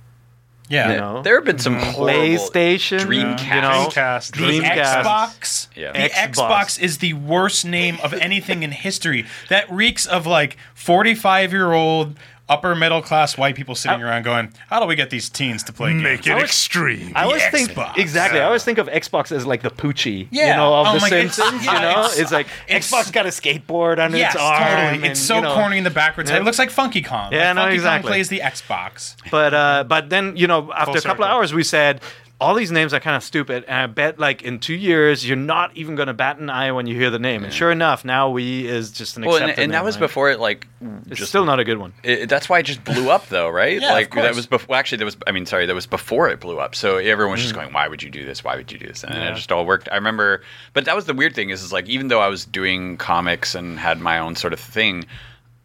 Yeah. you know, There have been some mm-hmm. horrible PlayStation, Dreamcast. you know, Dreamcast. The Dreamcast. Xbox. Yeah. The Xbox. Xbox is the worst name of anything in history. That reeks of like 45 year old upper middle class white people sitting around going, How do we get these teens to play Games? Make games? it extreme. I always think Xbox. exactly. I always think of Xbox as like the Poochie, you Yeah. know, of Oh the my- it's- Simpsons. yeah, you know, it's- it's, like it's- Xbox got a skateboard under Yes, its arm. totally. and, It's so you know, corny in the backwards. Yeah. It looks like Funky Kong. Yeah, like no, Funky exactly. Kong plays the Xbox. But uh, but then you know after a couple of circle. hours we said all these names are kind of stupid, and I bet like in two years you're not even gonna bat an eye when you hear the name. And sure enough, now Wii is just an Well, accepted and, and that was right? before it like It's just still not a good one. It, that's why it just blew up, though, right? Yeah, of like that was before. Actually, that was. I mean, sorry, that was before it blew up. So everyone everyone's just mm. going, "Why would you do this? Why would you do this?" And Yeah. it just all worked. I remember, but that was the weird thing is, is like even though I was doing comics and had my own sort of thing,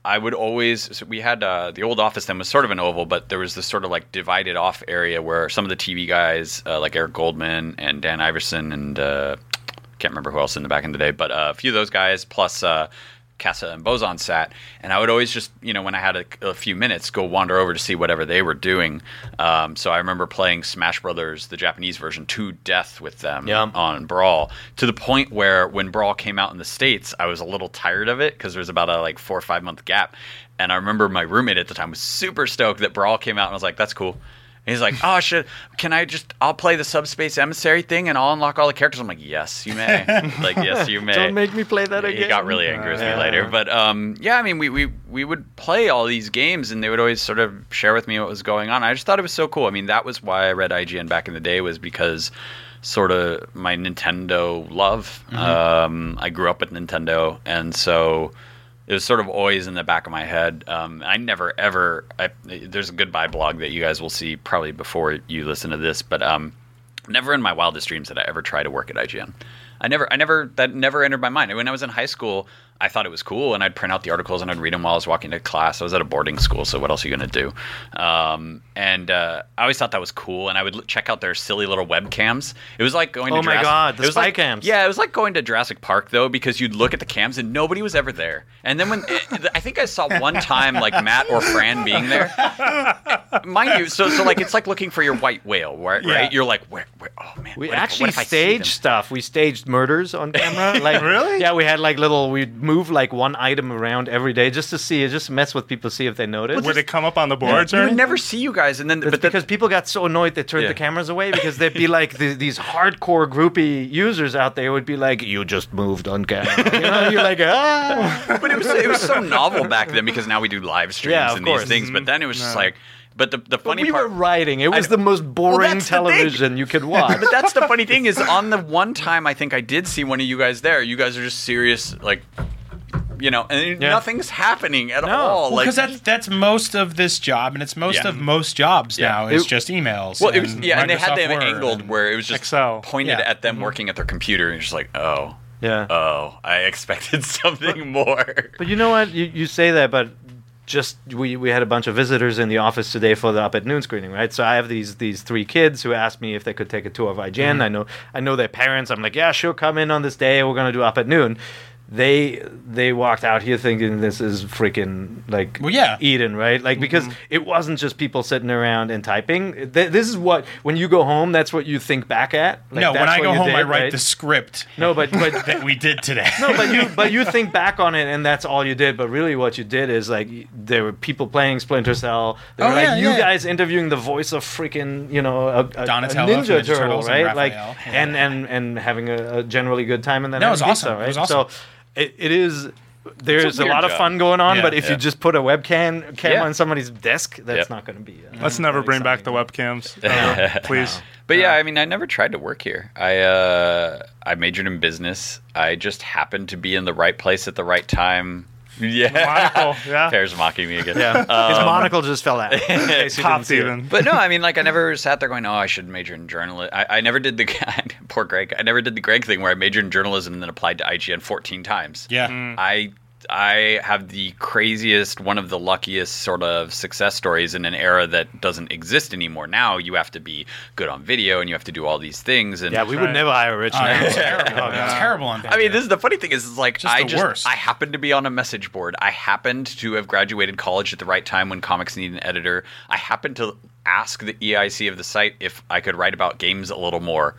I would always. So we had uh, the old office then was sort of an oval, but there was this sort of like divided off area where some of the TV guys, uh, like Eric Goldman and Dan Iverson, and uh, can't remember who else in the back in the day, but uh, a few of those guys plus. Casa and Bozon sat, and I would always just, you know, when I had a, a few minutes, go wander over to see whatever they were doing. Um, so I remember playing Smash Brothers, the Japanese version, to death with them Yeah. on Brawl, to the point where when Brawl came out in the states, I was a little tired of it because there was about a like four or five month gap, and I remember my roommate at the time was super stoked that Brawl came out, and I was like, "That's cool." And he's like, "Oh shit, can I just? I'll play the subspace emissary thing, and I'll unlock all the characters." I'm like, "Yes, you may. like, yes, you may." Don't make me play that He again. got really angry with me Yeah. later, but um, yeah, I mean, we, we we would play all these games, and they would always sort of share with me what was going on. I just thought it was so cool. I mean, that was why I read IGN back in the day, was because sort of my Nintendo love. Um, I grew up with Nintendo, and so it was sort of always in the back of my head. Um, I never ever. I, there's a goodbye blog that you guys will see probably before you listen to this, but um, never in my wildest dreams did I ever try to work at IGN. I never, I never, that never entered my mind. When I was in high school, I thought it was cool, and I'd print out the articles and I'd read them while I was walking to class. I was at a boarding school, so what else are you going to do? Um, and uh, I always thought that was cool, and I would l- check out their silly little webcams. It was like going to Oh my Jurassic- God, the it was spy like, cams. Yeah, it was like going to Jurassic Park though, because you'd look at the cams and nobody was ever there. And then when I think I saw one time like Matt or Fran being there, mind you, so so like it's like looking for your white whale, right? Yeah. Right? You're like, where, where? Oh man, We what if- actually what if staged stuff. We staged murders on camera. Like Really? Yeah, we had like little. We'd move like one item around every day just to see it, just mess with people, see if they notice. Would it come up on the boards? You or would never see you guys, and then It's but the, because people got so annoyed they turned Yeah. the cameras away because they'd be like the, these hardcore groupie users out there would be like, "You just moved on camera," you know? You're like, ah. but it was it was so novel back then because now we do live streams Yeah, and course. these things. But then it was just like, but the the But funny we part. were writing. It was know. the most boring that's the thing. television you could watch. but that's the funny thing is on the one time I think I did see one of you guys there. You guys are just serious, like, you know, and Yeah. nothing's happening at No. all. Well, like, because that's that's most of this job, and it's most Yeah. of most jobs Yeah. now. Is It- just emails. well, it was yeah, and they had them Word angled where it was just Excel. pointed at them mm-hmm. working at their computer, and just like, oh, yeah. oh, I expected something more. But you know what? You, you say that, but just we, we had a bunch of visitors in the office today for the up at noon screening, right? So I have these these three kids who asked me if they could take a tour of IGN. Mm-hmm. I know I know their parents. I'm like, yeah, sure, come in on this day. We're gonna do up at noon. They they walked out here thinking this is freaking like Well, yeah. Eden, right? Like mm-hmm. because it wasn't just people sitting around and typing. Th- this is what when you go home, that's what you think back at. Like, no, when I go home, did, I write right? the script No, but but that we did today. no, but you but you think back on it, and that's all you did. But really, what you did is like there were people playing Splinter Cell. There oh, were Oh, like yeah, you yeah. guys interviewing the voice of freaking you know a, a, a Donatello from Ninja Ninja Turtle, Turtles and right? Like and and and having a, a generally good time, and then No, it was awesome. pizza, right? It was awesome. So it, it is. There's a, weird lot of fun going on, Yeah, but if yeah. you just put a webcam camera Yeah. on somebody's desk, that's Yep. not going to be. Uh, Let's never very bring back the webcams, uh, please. But yeah, I mean, I never tried to work here. I uh, I majored in business. I just happened to be in the right place at the right time. Yeah, Monocle, yeah. Peer's mocking me again. Yeah, his monocle just fell out. in case you Popped even. But no, I mean, like I never sat there going, "Oh, I should major in journalism." I, I never did the poor Greg. I never did the Greg thing where I majored in journalism and then applied to IGN 14 times. yeah. Mm. I I have the craziest, one of the luckiest sort of success stories in an era that doesn't exist anymore. Now you have to be good on video and you have to do all these things. And Yeah, we would never hire a rich uh, Oh, man. it terrible. It was terrible on I mean, this is the funny thing is, is like Just I just worst. I happened to be on a message board. I happened to have graduated college at the right time when comics need an editor. I happened to ask the EIC of the site if I could write about games a little more.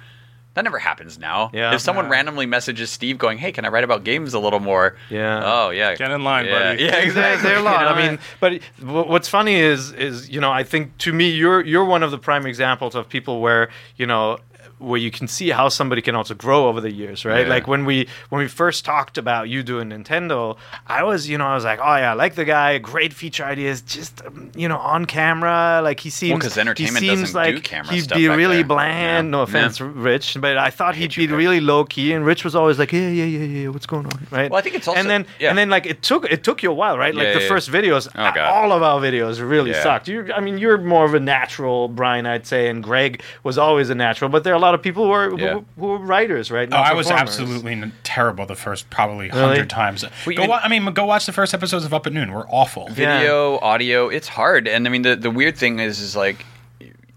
That never happens now. Yeah. If someone randomly messages Steve going, "Hey, can I write about games a little more?" Yeah. Oh yeah. Get in line, yeah. buddy. Yeah, exactly. There are a lot. You know, I mean, but what's funny is is you know I think to me you're you're one of the prime examples of people where you know where you can see how somebody can also grow over the years, right? Yeah. Like when we when we first talked about you doing Nintendo, I was you know I was like, oh yeah, I like the guy, great feature ideas, just um, you know on camera, like he seems 'cause entertainment he seems like he'd be really there. bland. Yeah. No offense, Rich, but I thought he'd be really low key, and Rich was always like, yeah, yeah, yeah, yeah, what's going on, right? Well, I think it's also- and then yeah. and then like it took it took you a while, right? Like Yeah, the yeah, first videos, Oh, all of our videos really Yeah. sucked. You, I mean, you're more of a natural, Brian, I'd say, and Greg was always a natural. But there are a lot of people who are Yeah. who, who are writers, right? Oh, I was absolutely terrible the first probably Really? hundred times. Well, go you- wa- I mean, go watch the first episodes of Up at Noon. We're awful. Yeah. video, audio, it's hard. And I mean, the the weird thing is, is like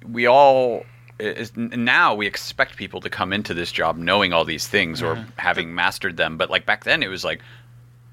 we all. Is, now we expect people to come into this job knowing all these things or mm-hmm. having mastered them, but like back then it was like,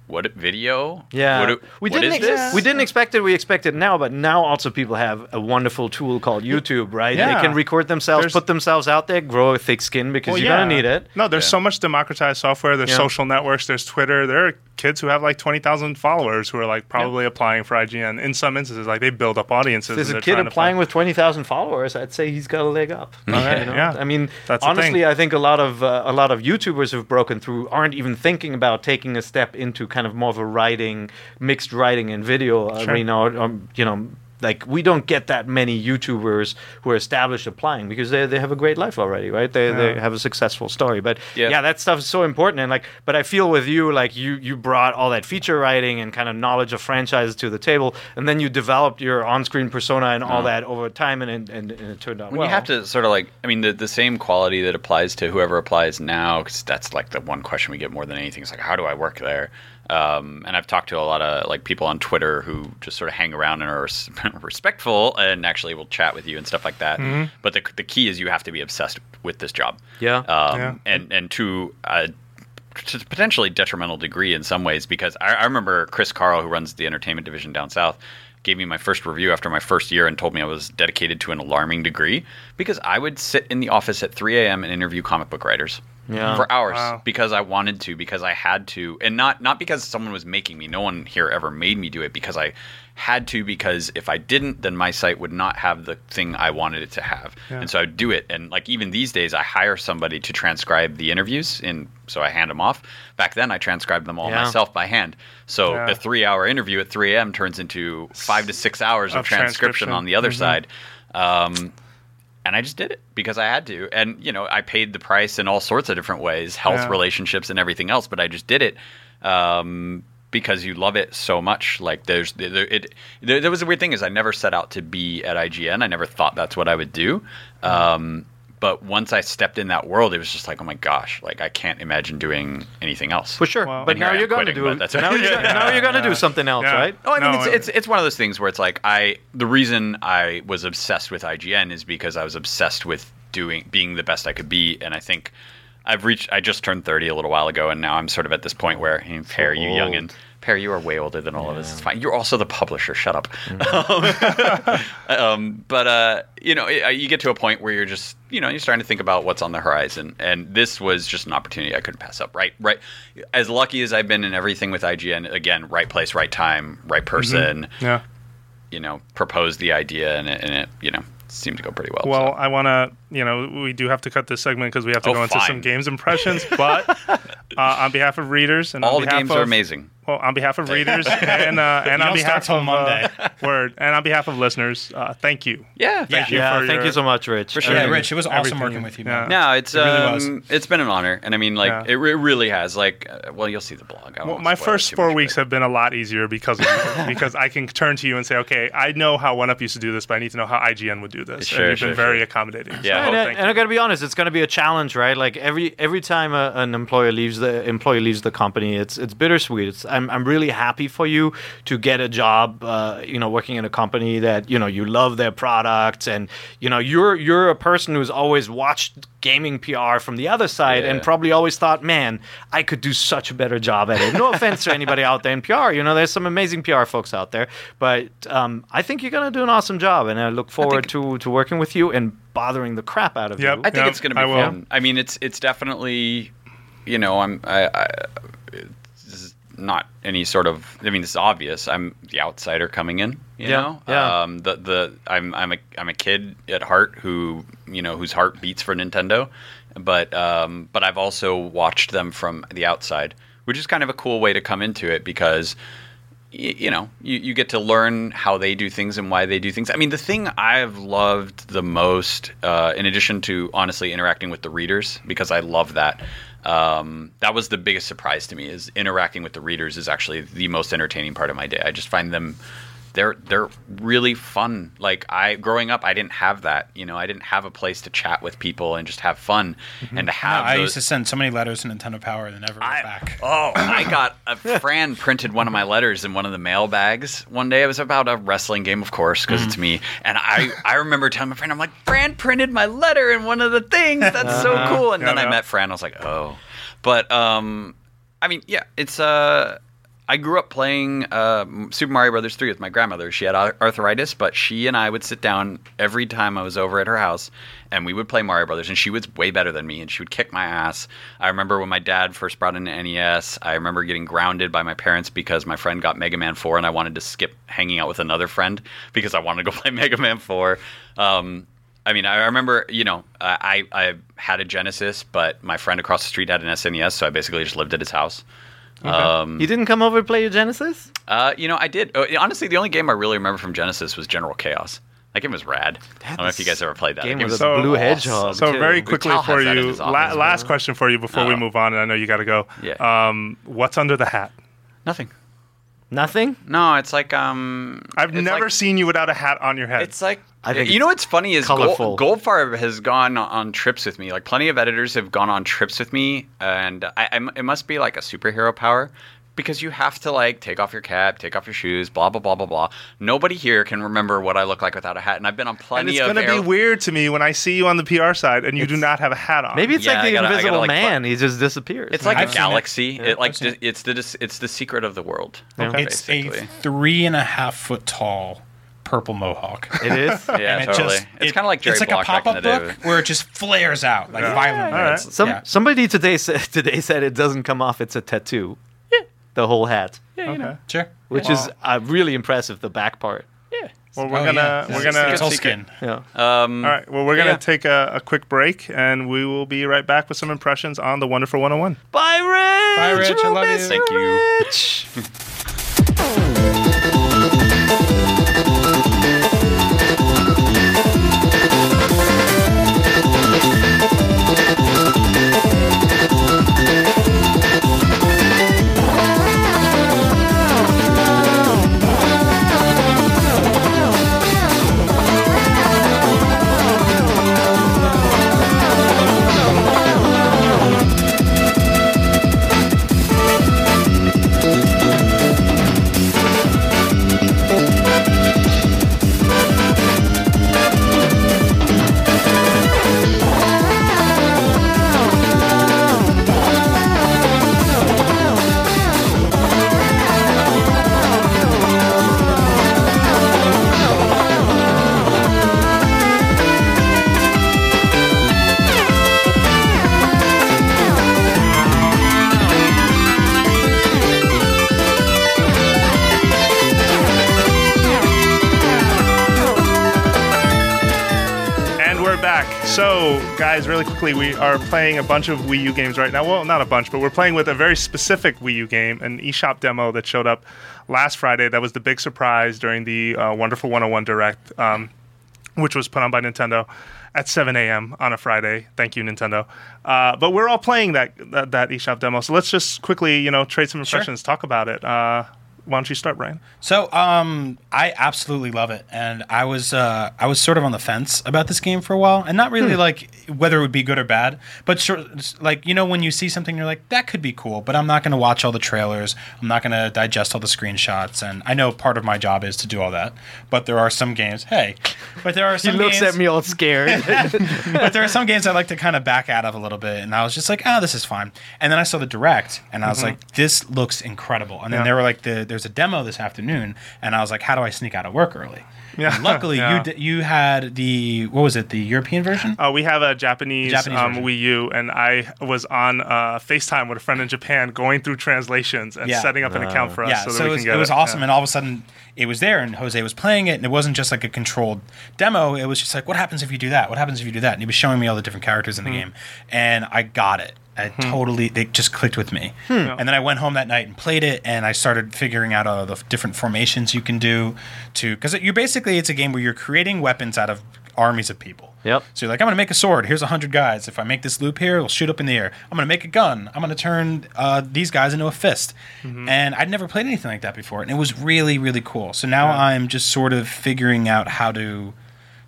what video? Yeah, what, we what didn't is ex- this? we didn't expect it. We expect it now, but now also people have a wonderful tool called YouTube, right? Yeah. They can record themselves, There's- put themselves out there, grow a thick skin because you're gonna need it. No, there's Yeah. so much democratized software. There's Yeah. social networks. There's Twitter. There are kids who have like 20,000 followers who are like probably applying for IGN. In some instances, like they build up audiences. There's a kid applying with twenty thousand followers. I'd say he's got a leg up. Yeah, You know? yeah. I mean, That's honestly. I think a lot of uh, a lot of YouTubers who've broken through aren't even thinking about taking a step into kind of more of a writing, mixed writing and video Sure. arena. Or, or, you know, like we don't get that many YouTubers who are established applying because they they have a great life already, right? They they have a successful story. But Yeah. yeah. that stuff is so important. And like, but I feel with you, like you you brought all that feature writing and kind of knowledge of franchises to the table, and then you developed your on-screen persona and all that over time, and and, and it turned out when well. you have to sort of like i mean the, the same quality that applies to whoever applies now because that's like the one question we get more than anything is like how do i work there um, and i've talked to a lot of like people on twitter who just sort of hang around and are respectful and actually will chat with you and stuff like that but the, the key is you have to be obsessed with this job Yeah. um, Yeah. and and to uh, to a potentially detrimental degree in some ways because I, I remember Chris Carle, who runs the entertainment division down south, gave me my first review after my first year and told me I was dedicated to an alarming degree because I would sit in the office at 3 a.m. and interview comic book writers Yeah. for hours Wow. because I wanted to, because I had to, and not not because someone was making me. No one here ever made me do it because I had to. Because if I didn't, then my site would not have the thing I wanted it to have, and so I'd do it. And like even these days, I hire somebody to transcribe the interviews, and so I hand them off. Back then, I transcribed them all Yeah. myself by hand. So Yeah. a three-hour interview at 3 a.m. turns into five to six hours of, Of transcription, transcription. on the other Mhm. side. Um, and I just did it because I had to. And you know, I paid the price in all sorts of different ways, health, Yeah. relationships, and everything else. But I just did it um, because you love it so much. Like there's there, it. There, there was a weird thing is I never set out to be at IGN. I never thought that's what I would do. Um, but once I stepped in that world, it was just like, oh my gosh, like I can't imagine doing anything else. For sure. Well- but now you're going to do but that's now, okay. you're, now you're going to Yeah. do something else, Yeah. right? Oh, I mean, No, it's, it's it's one of those things where it's like I the reason I was obsessed with IGN is because I was obsessed with doing being the best I could be, and I think I've reached. I just turned thirty a little while ago, and now I'm sort of at this point where, hey, Peer, you young Peer, you are way older than all of us. It's fine. You're also the publisher. Shut up. um, but uh, you know, it, you get to a point where you're just, you know, you're starting to think about what's on the horizon, and this was just an opportunity I couldn't pass up. Right, right. As lucky as I've been in everything with IGN, again, right place, right time, right person Yeah. you know, proposed the idea and it, and it you know, seemed to go pretty well. Well, so. I want to, you know, we do have to cut this segment because we have to Oh, go into some games impressions. But uh, on behalf of readers and all the games of, are amazing. Well, on behalf of readers and uh, and You on behalf of Monday. Uh, word and on behalf of listeners, uh, thank you. Yeah, thank you. Yeah, for thank your- you so much, Rich. For sure. Yeah, Rich, it was awesome working with you, yeah. No, it's It really um, was. it's been an honor, and I mean, like Yeah. it, re- really has. Like, uh, well, you'll see the blog. Well, my first four much, weeks but- have been a lot easier because of you, because I can turn to you and say, okay, I know how One OneUp used to do this, but I need to know how IGN would do this. Sure, and you've sure, been very accommodating. Yeah. So, and, I, and I gotta be honest, it's gonna be a challenge, right? Like every every time a, an employer leaves the employee leaves the company, it's it's bittersweet. It's, I'm I'm really happy for you to get a job, uh, you know, working in a company that you know you love their products, and you know you're you're a person who's always watched gaming PR from the other side, and probably always thought, man, I could do such a better job at it. No offense to anybody out there in PR, you know, there's some amazing PR folks out there, but um, I think you're gonna do an awesome job, and I look forward to to working with you and bothering the crap out of Yep. you. I think Yeah, it's going to be will. fun. I mean, it's it's definitely, you know, I'm I, I this is not any sort of. I mean, this is obvious. I'm the outsider coming in. You Yeah, know, yeah. Um, the the I'm I'm a I'm a kid at heart who you know whose heart beats for Nintendo, but um, but I've also watched them from the outside, which is kind of a cool way to come into it because you know, you, you get to learn how they do things and why they do things. I mean, the thing I've loved the most, uh, in addition to honestly interacting with the readers, because I love that, um, that was the biggest surprise to me. Is interacting with the readers is actually the most entertaining part of my day. I just find them. They're they're really fun. Like I growing up, I didn't have that. You know, I didn't have a place to chat with people and just have fun, and to No, have. I those- used to send so many letters to Nintendo Power and never I- back. Oh, I got a Fran printed one of my letters in one of the mail bags one day. It was about a wrestling game, of course, because it's me. And I, I remember telling my friend, I'm like, Fran printed my letter in one of the things. That's so cool. And Yeah, then I met Fran. I was like, oh. But um, I mean, yeah, it's uh. I grew up playing uh, Super Mario Brothers 3 with my grandmother. She had arthritis, but she and I would sit down every time I was over at her house and we would play Mario Brothers. And she was way better than me and she would kick my ass. I remember when my dad first brought in NES, I remember getting grounded by my parents because my friend got Mega Man 4 and I wanted to skip hanging out with another friend because I wanted to go play Mega Man 4. Um, I mean, I remember, you know, I, I had a Genesis, but my friend across the street had an SNES, so I basically just lived at his house. Um, You didn't come over to play your Genesis? uh, you know, I did. Uh, honestly, the only game I really remember from Genesis was General Chaos. That game was rad. I don't know if you guys ever played that. game That was a So- blue hedgehog. So too. very quickly for has that in you, la- last bro. question for you before we Oh. move on, and I know you got to go. Yeah. Um, what's under the hat? Nothing. Nothing. No, it's like um. I've it's never like- seen you without a hat on your head. It's like I think you know what's funny is colorful. Gold, Goldfarb has gone on trips with me. Like plenty of editors have gone on trips with me, and I, I'm, it must be like a superhero power because you have to like take off your cap, take off your shoes, blah blah blah blah blah. Nobody here can remember what I look like without a hat, and I've been on plenty. Of And plenty it's of. going to air- be weird to me when I see you on the PR side and you do not have a hat on. Maybe it's Yeah, like the gotta- I gotta, Invisible like, Man. He just disappears. It's like I've a seen it. galaxy. Yeah, It like I've seen di- it's the it's the secret of the world. It's a three and a half foot tall purple mohawk. it is. Yeah, it totally. just- it's it- kind of like Jerry it's like Block a pop up the day. book where it just flares out like violently. All right. Some Yeah. somebody today said today said it doesn't come off. It's a tattoo. Yeah, the whole hat, Yeah, you Okay. Sure. which is uh, really impressive. The back part. Yeah. Well, we're Oh, gonna yeah. we're It's- gonna it's all skin. Yeah. Um, All right. Well, we're gonna Yeah. take a, a quick break, and we will be right back with some impressions on the Wonderful 101. Bye, Rich. Bye, Rich. I love you. Thank you. Rich. quickly, we are playing a bunch of Wii U games right now. Well, not a bunch, but we're playing with a very specific Wii U game, an eShop demo that showed up last Friday. That was the big surprise during the uh, Wonderful 101 Direct, um, which was put on by Nintendo at 7 a.m. on a Friday. Thank you, Nintendo. Uh, but we're all playing that, that that eShop demo. So let's just quickly, you know, trade some impressions, talk about it. Uh, why don't you start, Brian? So, um, I absolutely love it, and I was uh, I was sort of on the fence about this game for a while, and not really like whether it would be good or bad, but sort like you know when you see something, you're like that could be cool, but I'm not going to watch all the trailers, I'm not going to digest all the screenshots, and I know part of my job is to do all that, but there are some games, hey, but there are He some looks games, at me all scared. but there are some games I like to kind of back out of a little bit, and I was just like, oh, this is fine. And then I saw the direct, and I was like, this looks incredible. And then Yeah. they were like, the, there's a demo this afternoon, and I was like, how do I sneak out of work early? Yeah. And luckily, Yeah. you d- you had the what was it, the European version? Uh, we have a Japanese, Japanese um. Wii U, and I was on uh, FaceTime with a friend in Japan, going through translations and Yeah. setting up an account for us yeah, so so, that it we was, can get it was awesome, Yeah. and all of a sudden it was there, and Jose was playing it, and it wasn't just like a controlled demo. It was just like, what happens if you do that? What happens if you do that? And he was showing me all the different characters in the Hmm. game, and I got it. I totally, it just clicked with me. Hmm. And then I went home that night and played it, and I started figuring out all the different formations you can do to, because you're basically it's a game where you're creating weapons out of armies of people. Yep. So you're like, I'm gonna make a sword. Here's a hundred guys. If I make this loop here, it'll shoot up in the air. I'm gonna make a gun. I'm gonna turn uh, these guys into a fist. And I'd never played anything like that before, and it was really, really cool. So now I'm just sort of figuring out how to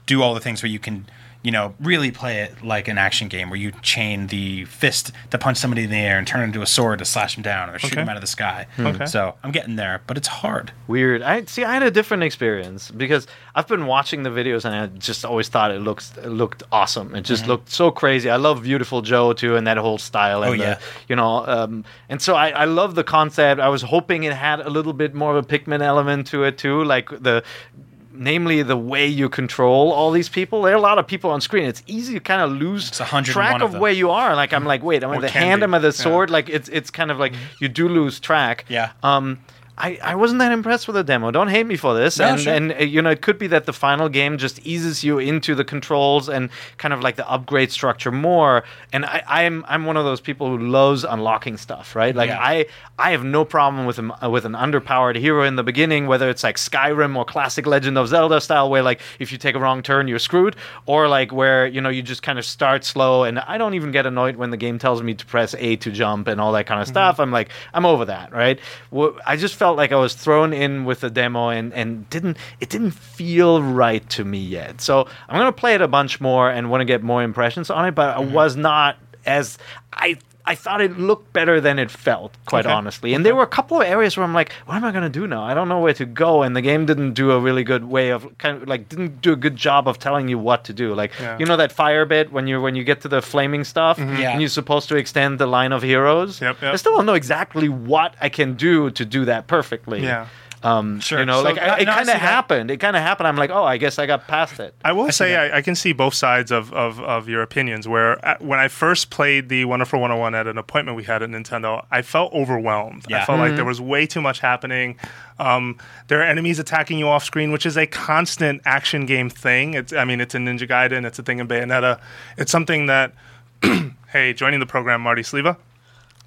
do all the things where you can, you know, really play it like an action game where you chain the fist to punch somebody in the air and turn it into a sword to slash them down or shoot Okay. them out of the sky. Okay. So I'm getting there, but it's hard. Weird. I see. I had a different experience because I've been watching the videos and I just always thought it looks it looked awesome. It just looked so crazy. I love Beautiful Joe too and that whole style. And Oh, yeah. the, you know, um, and so I, I love the concept. I was hoping it had a little bit more of a Pikmin element to it too, like the. Namely, the way you control all these people. There are a lot of people on screen. It's easy to kind of lose track of of where you are. Like I'm like, wait, am I the hand? be. Am I the Yeah. sword? Like it's it's kind of like you do lose track. Yeah. Um, I, I wasn't that impressed with the demo. Don't hate me for this. No, and sure. and uh, you know it could be that the final game just eases you into the controls and kind of like the upgrade structure more. And I, I'm I'm one of those people who loves unlocking stuff, right? Like Yeah. I I have no problem with a, with an underpowered hero in the beginning, whether it's like Skyrim or classic Legend of Zelda style, where like if you take a wrong turn you're screwed, or like where you know you just kind of start slow. And I don't even get annoyed when the game tells me to press A to jump and all that kind of stuff. I'm like I'm over that, right? Wh- I just felt like I was thrown in with the demo and and didn't it didn't feel right to me yet. So I'm gonna play it a bunch more and want to get more impressions on it, but I mm-hmm. was not as I I thought it looked better than it felt, quite Okay. honestly. And there were a couple of areas where I'm like, what am I going to do now? I don't know where to go. And the game didn't do a really good way of kind of like didn't do a good job of telling you what to do. Like Yeah. you know that fire bit when you when you get to the flaming stuff mm-hmm. Yeah. and you're supposed to extend the line of heroes. Yep, yep. I still don't know exactly what I can do to do that perfectly. Yeah. Um, Sure. You know, So like I, that- it and kind honestly, of that- happened. It kind of happened. I'm like, oh, I guess I got past it. I will see say. I, I can see both sides of, of, of your opinions. Where uh, when I first played the Wonderful 101 at an appointment we had at Nintendo, I felt overwhelmed. I felt Mm-hmm. like there was way too much happening. Um, there are enemies attacking you off screen, which is a constant action game thing. It's I mean, it's in Ninja Gaiden, it's a thing in Bayonetta. It's something that. hey, joining the program, Marty Sliva.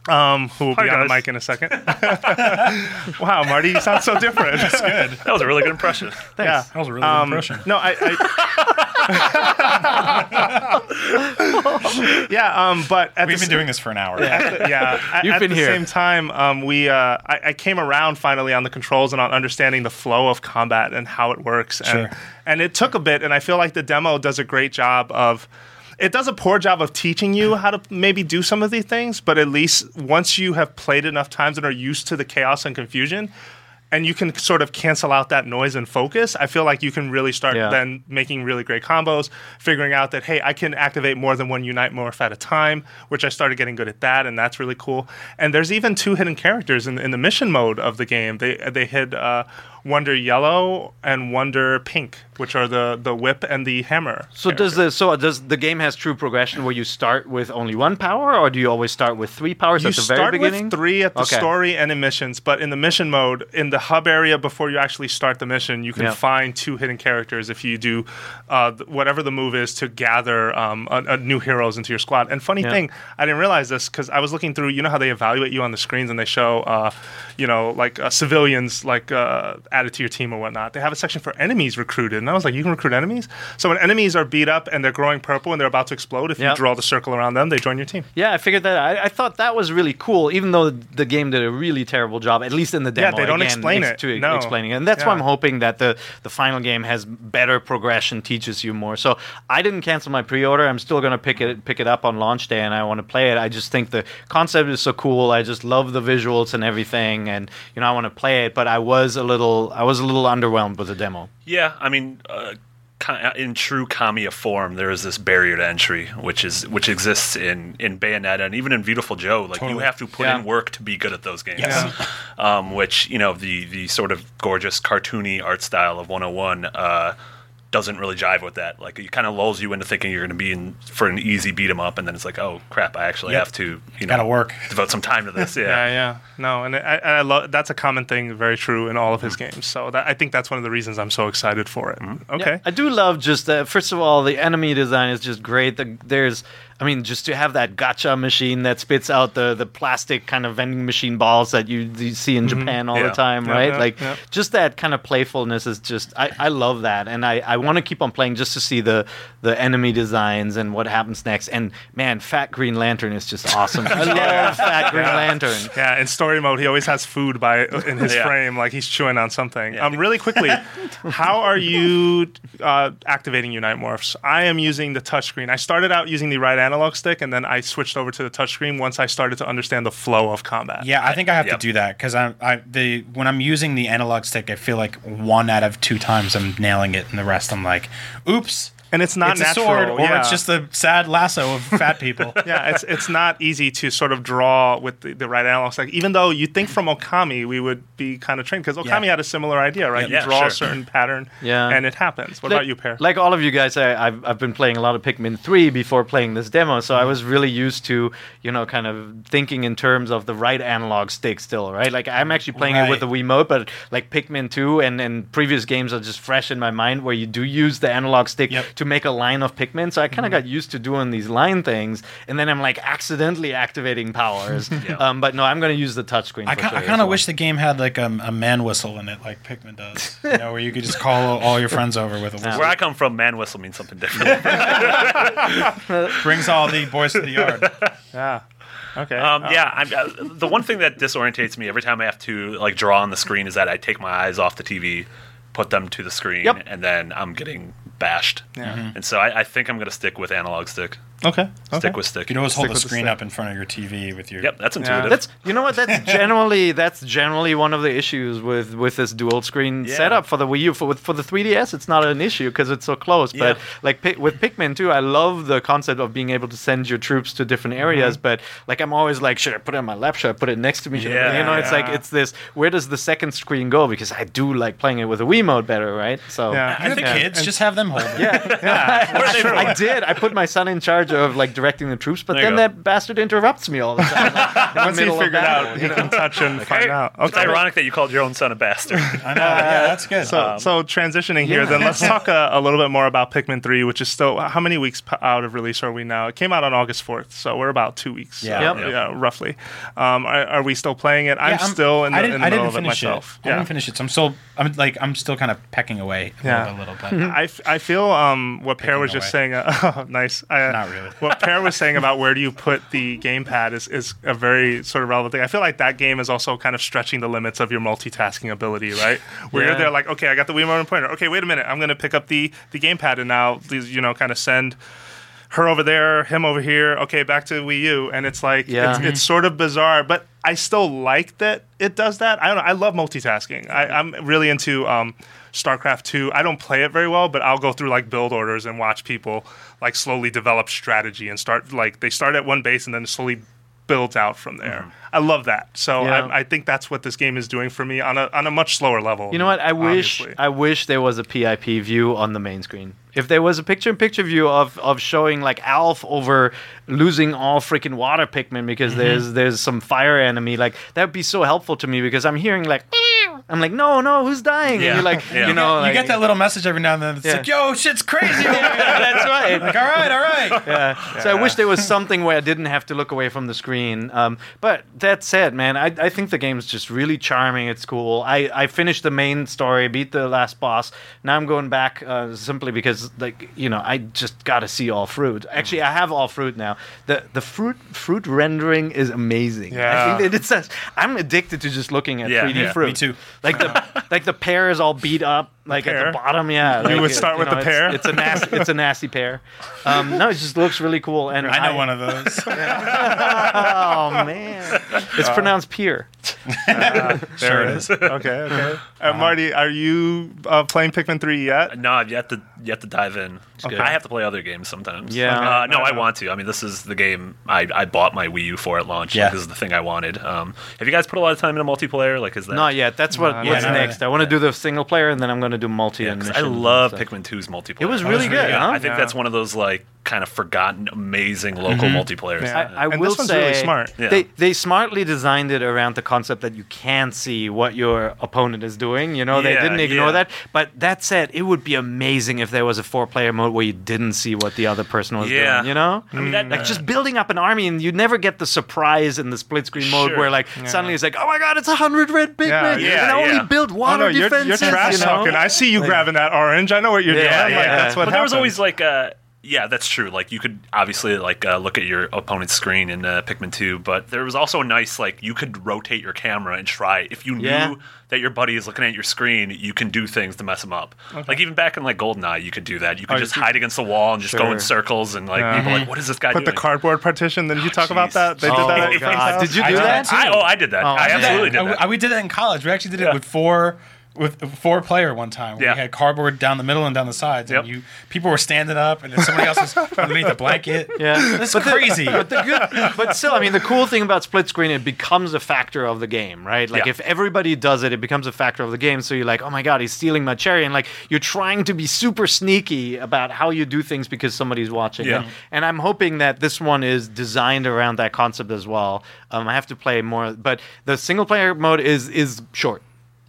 Um, who will Hi, be on the mic in a second. wow, Marty, you sound so different. That's good. That was a really good impression. Yeah. That was a really good Um, impression. No, I. I yeah, um, but at We've the been doing this for an hour. at the- yeah. At, You've at been the here. same time, um, we uh, I, I came around finally on the controls and on understanding the flow of combat and how it works. And, Sure. and it took a bit, and I feel like the demo does a great job of. It does a poor job of teaching you how to maybe do some of these things, but at least once you have played enough times and are used to the chaos and confusion, and you can sort of cancel out that noise and focus, I feel like you can really start Yeah. then making really great combos, figuring out that hey, I can activate more than one unite morph at a time, which I started getting good at that, and that's really cool. And there's even two hidden characters in, in the mission mode of the game. They they hid uh, Wonder Yellow and Wonder Pink, which are the the whip and the hammer. So does the so does the game has true progression where you start with only one power, or do you always start with three powers you at the very beginning? with three at the Okay. story and in missions, but in the mission mode, in the hub area before you actually start the mission, you can Yeah. find two hidden characters if you do uh, whatever the move is to gather um, a, a new heroes into your squad. And funny Yeah. thing, I didn't realize this because I was looking through. You know how they evaluate you on the screens and they show, uh, you know, like uh, civilians like uh, added to your team or whatnot. They have a section for enemies recruited, and I was like, you can recruit enemies. So when enemies are beat up and they're growing purple and they're about to explode, if Yeah. you draw the circle around them, they join your team. Yeah, I figured that. I, I thought that was really cool, even though the game did a really terrible job, at least in the demo. Yeah, they don't again, explain ex- it. To No. explaining it, and that's why I'm hoping that the the final game has better progression, teaches you more. So I didn't cancel my pre-order. I'm still gonna pick it pick it up on launch day, and I want to play it. I just think the concept is so cool. I just love the visuals and everything, and you know I want to play it. But I was a little I was a little underwhelmed with the demo. Yeah, I mean, uh, in true Kamiya form, there is this barrier to entry, which is which exists in in Bayonetta and even in Beautiful Joe. Like you have to put Yeah. in work to be good at those games. Yes. Um, which you know the the sort of gorgeous cartoony art style of 101. Uh, doesn't really jive with that. Like it kind of lulls you into thinking you're going to be in for an easy beat 'em up, and then it's like, oh crap, I actually Yep. have to, you know, Gotta work. devote some time to this. Yeah, Yeah, yeah, no, and I, I love that's a common thing, very true in all of his games. So that, I think that's one of the reasons I'm so excited for it. Okay, Yeah, I do love just uh, first of all the enemy design is just great. The, there's, I mean, just to have that gotcha machine that spits out the the plastic kind of vending machine balls that you, you see in Japan all Yeah. the time, Yeah, right? yeah, like just that kind of playfulness is just I, I love that, and I, I want to keep on playing just to see the the enemy designs and what happens next. And man, Fat Green Lantern is just awesome. I love Fat Green Lantern. yeah. In story mode, he always has food by in his frame, like he's chewing on something. Um, really quickly, how are you uh, activating Unite Morphs? I am using the touchscreen. I started out using the right analog stick, and then I switched over to the touchscreen once I started to understand the flow of combat. Yeah, I think I have Yep. to do that because I'm I the when I'm using the analog stick, I feel like one out of two times I'm nailing it, and the rest I'm like, oops. And it's not it's natural. a sword, or yeah. it's just a sad lasso of fat people. yeah, it's it's not easy to sort of draw with the, the right analog stick. Even though you think from Okami we would be kind of trained because Okami Yeah. had a similar idea, right? Yeah, you draw sure. a certain pattern, Yeah. and it happens. What like, about you, Peer? Like all of you guys, I, I've, I've been playing a lot of Pikmin 3 before playing this demo, so I was really used to, you know, kind of thinking in terms of the right analog stick still, right? Like I'm actually playing it with the Right. Wiimote, but like Pikmin 2 and, and previous games are just fresh in my mind where you do use the analog stick Yep. To make a line of Pikmin. So I kind of got used to doing these line things, and then I'm like accidentally activating powers. um, but no, I'm going to use the touchscreen. I, for sure I kind of well. wish the game had like a, a man whistle in it, like Pikmin does. You know, where you could just call all your friends over with a whistle. Where I come from, man whistle means something different. Brings all the boys to the yard. yeah. Okay. Um, yeah, I'm, uh, the one thing that disorientates me every time I have to like draw on the screen is that I take my eyes off the TV, put them to the screen, Yep. and then I'm getting bashed. Mm-hmm. And so I, I think I'm going to stick with analog stick. Okay. okay. Stick with stick. You stick. could always hold Stick the with the screen stick. up in front of your TV with your. Yep, that's intuitive. That's you know what that's generally that's generally one of the issues with with this dual screen Yeah. setup for the Wii U for for the 3DS it's not an issue because it's so close but like with Pikmin too I love the concept of being able to send your troops to different areas mm-hmm. but like I'm always like should I put it on my lap should I put it next to me Should I put it-" Yeah, you know it's like it's this where does the second screen go because I do like playing it with a Wiimote better right so Yeah. You have Yeah. kids, just have them hold it. Yeah. I did. I put my son in charge of like directing the troops, but There then go. that bastard interrupts me all the time. like, in the Once he middle figured battle, out, you he can touch and find out. It's ironic that you called your own son a bastard. I know. yeah, that's good. So, so transitioning here, then let's talk uh, a little bit more about Pikmin 3, which is still how many weeks out of release are we now? It came out on August 4th, so we're about two weeks, Yeah. uh, Yep. yeah, roughly. Um, are, are we still playing it? I'm, Yeah, still in the, I didn't, in the middle of it finish myself. It. I didn't finish it, so I'm still. I'm like I'm still kind of pecking away a Yeah. little, bit, little, I, f- I feel um, what Peer Picking was just away. saying. Uh, oh, nice. I, Not really. What Peer was saying about where do you put the gamepad is, is a very sort of relevant thing. I feel like that game is also kind of stretching the limits of your multitasking ability, right? Where Yeah. you're there like, okay, I got the Wiimote and pointer. Okay, wait a minute, I'm going to pick up the the gamepad and now these, you know, kind of send her over there, him over here. Okay, back to Wii U, and it's like Yeah. it's, it's sort of bizarre, but I still like that it does that. I don't know. I love multitasking. I, I'm really into um, StarCraft 2. I don't play it very well, but I'll go through like build orders and watch people like slowly develop strategy and start like they start at one base and then slowly builds out from there. I love that. So Yeah. I, I think that's what this game is doing for me on a on a much slower level. You know what? I wish obviously. I wish there was a PIP view on the main screen. If there was a picture-in-picture view of, of showing like Alf over losing all freaking water Pikmin because Mm-hmm. there's there's some fire enemy, like that would be so helpful to me because I'm hearing like I'm like no no who's dying Yeah. and you're like Yeah. you know you like, get that little message every now and then. It's Yeah. like, "Yo, shit's crazy." over that's right like, all right, all right. yeah. So I wish there was something where I didn't have to look away from the screen. Um, but that said, man, I, I think the game's just really charming. It's cool. I, I finished the main story, beat the last boss. Now I'm going back uh, simply because, like, you know, I just got to see all fruit. Actually, I have all fruit now. The the fruit fruit rendering is amazing. Yeah. I Yeah. think that it's a, I'm addicted to just looking at Yeah, 3D yeah, fruit. me too. Like the like the pear is all beat up. Like at the bottom, yeah. You like, would it- start with the it's- pear? It's a nasty, it's a nasty pear. Um, no, it just looks really cool. And I know one of those. Oh man, it's pronounced peer. there Sure it it is. okay, okay. Uh, Marty, are you uh, playing Pikmin 3 yet? No, I've yet to yet to dive in. Okay. I have to play other games sometimes. Yeah. Uh, no, I Okay. want to. I mean, this is the game I, I bought my Wii U for at launch. Yeah. Like, this is the thing I wanted. Um, have you guys put a lot of time into multiplayer? Like, is that? Not yet. That's what. No, what's no, no. next? I want to do the single player, and then I'm going to do multi. Yeah, and 'cause I love. Pikmin 2's multiplayer. It was Oh, really it's good. really good. huh? I think Yeah. that's one of those like kind of forgotten, amazing mm-hmm. local multiplayers. Yeah. I, I And will this one's say really smart. Yeah. they they smartly designed it around the concept that you can see what your opponent is doing. You know, they didn't ignore yeah. that. But that said, it would be amazing if there was a four-player mode where you didn't see what the other person was Yeah. doing. You know, I mean, that- mm. like just building up an army, and you never get the surprise in the split-screen mode Sure. where like suddenly it's like, oh my god, it's a hundred red Pikmin, Yeah, yeah, and I only yeah. built Oh, water no, you're, you're trash you know? talking. I see you grabbing that orange. I know what you're Yeah, doing. Like, yeah. that's what but there was always like uh yeah that's true like you could obviously like uh, look at your opponent's screen in uh, pikmin 2 but there was also a nice like you could rotate your camera and try if you Yeah. knew that your buddy is looking at your screen you can do things to mess him up like even back in like goldeneye you could do that you could Oh, just you- hide against the wall and just go in circles and like Yeah. people are like what is this guy Put the cardboard partition. Did you talk about that? They did Oh, that at God. Did you do did that? that I, oh i did that Oh, i I did absolutely did I- that I- we did that in college. We actually did Yeah. it with four with four player one time. Yeah. We had cardboard down the middle and down the sides, Yep. and you people were standing up, and then somebody else was underneath a blanket. Yeah, That's But the- crazy. but the good, but still, I mean, the cool thing about split screen, it becomes a factor of the game, right? Like Yeah. if everybody does it, it becomes a factor of the game. So you're like, oh my god, he's stealing my cherry, and like you're trying to be super sneaky about how you do things because somebody's watching. Yeah. And, and I'm hoping that this one is designed around that concept as well. Um, I have to play more, but the single player mode is is short.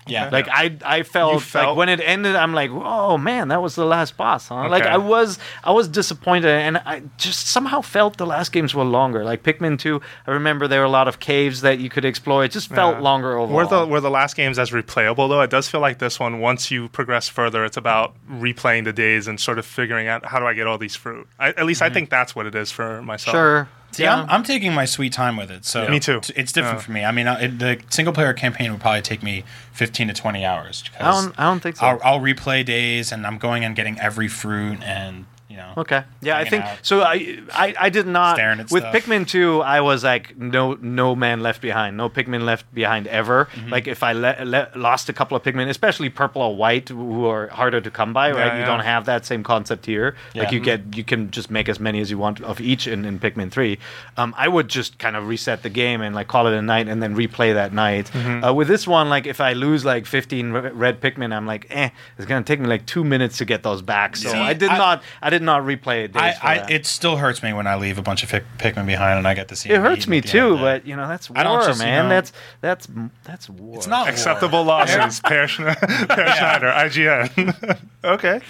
Yeah, Like I, I felt, felt- like when it ended, I'm like, oh man, that was the last boss, huh? Like I was, I was disappointed, and I just somehow felt the last games were longer. Like Pikmin 2, I remember there were a lot of caves that you could explore. It just felt Yeah. longer overall. Were the were the last games as replayable though? It does feel like this one. Once you progress further, it's about replaying the days and sort of figuring out how do I get all these fruit. I, at least I mm-hmm. think that's what it is for myself. sure. See, I'm, I'm taking my sweet time with it. So Me too. It's, different Yeah. for me. I mean, it, the single player campaign would probably take me 15 to 20 hours. I don't, I don't think so. I'll, I'll replay days, and I'm going and getting every fruit, and know. Okay. Yeah, I think out. so. I, I I did not at with stuff. Pikmin two. I was like no no man left behind, no Pikmin left behind ever. Mm-hmm. Like if I le- le- lost a couple of Pikmin, especially purple or white, who are harder to come by, right? Yeah, You don't have that same concept here. Like you get you can just make as many as you want of each in, in Pikmin three. Um, I would just kind of reset the game and like call it a night and then replay that night. Mm-hmm. Uh, with this one, like if I lose like 15 re- red Pikmin, I'm like, eh, it's gonna take me like two minutes to get those back. So See, I did I- not I did not replay it. I, days for I, it still hurts me when I leave a bunch of Pik- Pikmin behind and I get to see. It hurts me at the end too, of the day. but you know that's war, I don't just, you man. know- that's that's that's war. it's not war. Acceptable losses. Per, Schne- Peer Schneider, IGN. okay,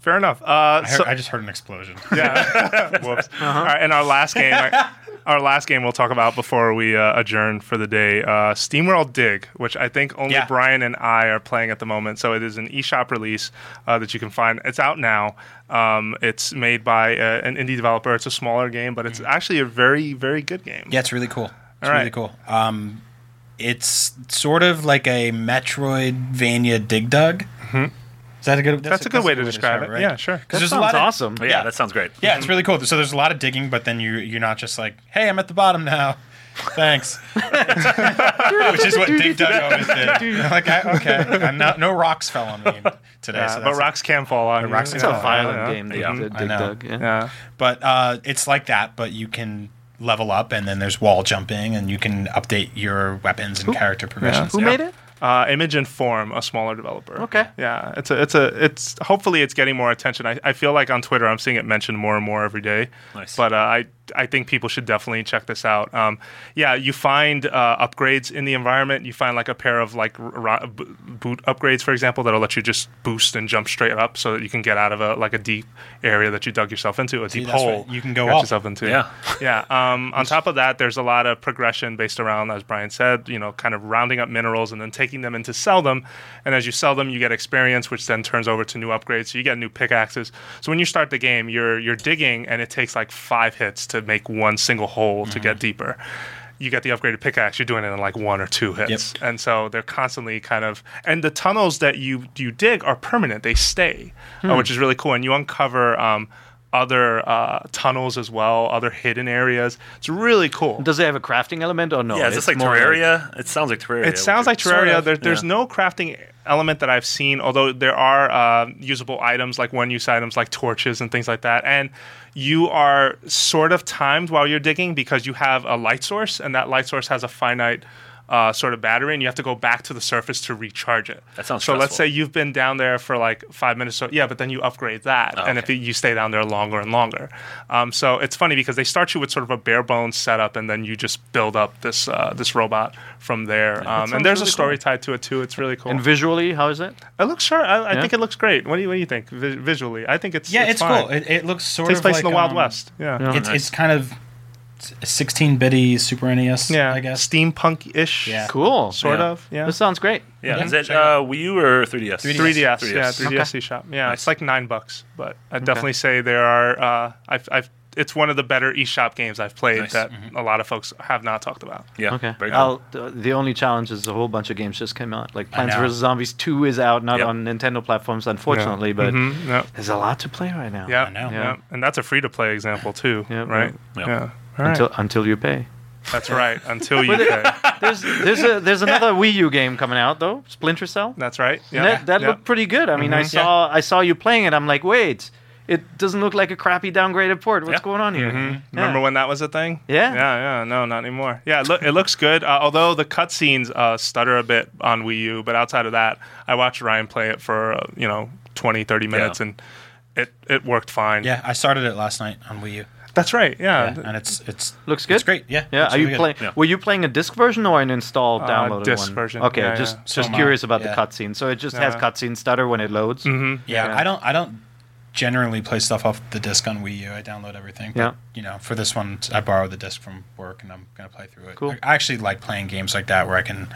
fair enough. Uh, I, heard, so, I just heard an explosion. yeah. Whoops. All right, and our last game, our, our last game we'll talk about before we uh, adjourn for the day, uh, SteamWorld Dig, which I think only Yeah. Brian and I are playing at the moment. So it is an eShop release uh, that you can find. It's out now. Um, it's made by uh, an indie developer. It's a smaller game, but it's actually a very, very good game. Yeah, it's really cool. It's All right. really cool. Um, it's sort of like a Metroidvania Dig Dug. Is that a good? That's, a good way to describe it. right? Yeah, sure. Because That there's a sounds lot of awesome. Yeah, Yeah. that sounds great. Yeah, it's really cool. So there's a lot of digging, but then you you're not just like, hey, I'm at the bottom now. Thanks. Which is what Dig Dug always did. like, I, okay, I'm not, no rocks fell on me today. Yeah, so but that's- rocks can fall on you. rocks It's can a fall. violent yeah. game. Yeah. Dig, I know. Dug, yeah. Yeah. But uh, it's like that, but you can level up, and then there's wall jumping, and you can update your weapons and character progressions. Who Yeah. made it? Uh, Image and Form, a smaller developer. Okay. Yeah, it's a, it's a, it's. Hopefully, it's getting more attention. I, I feel like on Twitter, I'm seeing it mentioned more and more every day. Nice. But uh, I, I think people should definitely check this out. Um, yeah, you find uh, upgrades in the environment. You find like a pair of like r- r- b- boot upgrades, for example, that'll let you just boost and jump straight up, so that you can get out of a like a deep area that you dug yourself into, a deep hole right. You can go got up. yourself into. Yeah. Yeah. Um, on top of that, there's a lot of progression based around, as Brian said, you know, kind of rounding up minerals and then taking them in to sell them. And as you sell them, you get experience, which then turns over to new upgrades. So you get new pickaxes. So when you start the game, you're you're digging, and it takes like five hits to make one single hole to get deeper. You get the upgraded pickaxe, you're doing it in like one or two hits, Yep. and so they're constantly kind of. And the tunnels that you you dig are permanent; they stay, uh, which is really cool. And you uncover. Um, other uh, tunnels as well, other hidden areas. It's really cool. Does it have a crafting element or no? yeah, is this It's like more Terraria? it sounds like Terraria. It sounds like Sort Terraria. of, There, there's yeah. no crafting element that I've seen, although there are uh, usable items like one-use items like torches and things like that. And you are sort of timed while you're digging because you have a light source, and that light source has a finite. Uh, sort of battery, and you have to go back to the surface to recharge it. That sounds so. Let's say you've been down there for like five minutes. So yeah, but then you upgrade that, Oh, and if okay. you stay down there longer and longer. Um, so it's funny because they start you with sort of a bare bones setup, and then you just build up this uh, this robot from there. Um, and there's really a story tied to it too. It's really cool. And visually, how is it? it looks sure. I, I Yeah? think it looks great. What do you What do you think vi- visually? I think it's Yeah, it's, fine. cool. It, it looks sort takes of place like in the Wild um, West. Yeah. Yeah. It's it's kind of 16 bitty Super NES. Yeah, I guess. steampunk ish. Yeah. Cool. sort Yeah. of. Yeah, This sounds great. Yeah, Yeah, is it uh, Wii U or 3DS? 3DS. 3DS, 3DS. yeah, 3DS eShop. Yeah, Nice. it's like nine bucks, but I'd definitely say there are. Uh, I've, I've, it's one of the better eShop games I've played Nice. that a lot of folks have not talked about. Yeah. Okay. Very cool. I'll, th- the only challenge is a whole bunch of games just came out. Like Plants know. vs Zombies 2 is out, not Yep. on Nintendo platforms, unfortunately, but Mhm, yeah, there's a lot to play right now. yeah, I know. yeah, and that's a free to play example too, Yeah, right? yeah. Yeah, All right. Until until you pay. that's right. Until you pay. There's there's a there's another Wii U game coming out though, Splinter Cell. That's right. And Yeah, that that yeah. looked pretty good. I mean, I Mhm. saw I saw you playing it. I'm like, wait, it doesn't look like a crappy downgraded port. What's Yeah. going on here? Mhm. Yeah. Remember when that was a thing? Yeah. Yeah, yeah. No, not anymore. Yeah, it, look, it looks good. Uh, although the cutscenes uh, stutter a bit on Wii U, but outside of that, I watched Ryan play it for uh, you know 20, 30 minutes, Yeah. and it it worked fine. Yeah, I started it last night on Wii U. that's right. Yeah, Yeah, and it's it's Looks good. It's great. Yeah. Yeah, are you really good. playing? Yeah. Were you playing a disc version or an installed Uh, downloaded disc one? version. Okay, Yeah, just yeah. just So curious about Yeah. the cutscene. So it just has cutscene stutter when it loads. hmm Yeah, Yeah. I don't I don't generally play stuff off the disc on Wii U. I download everything. But, Yeah. You know, for this one, I borrowed the disc from work, and I'm gonna play through it. Cool. I actually like playing games like that where I can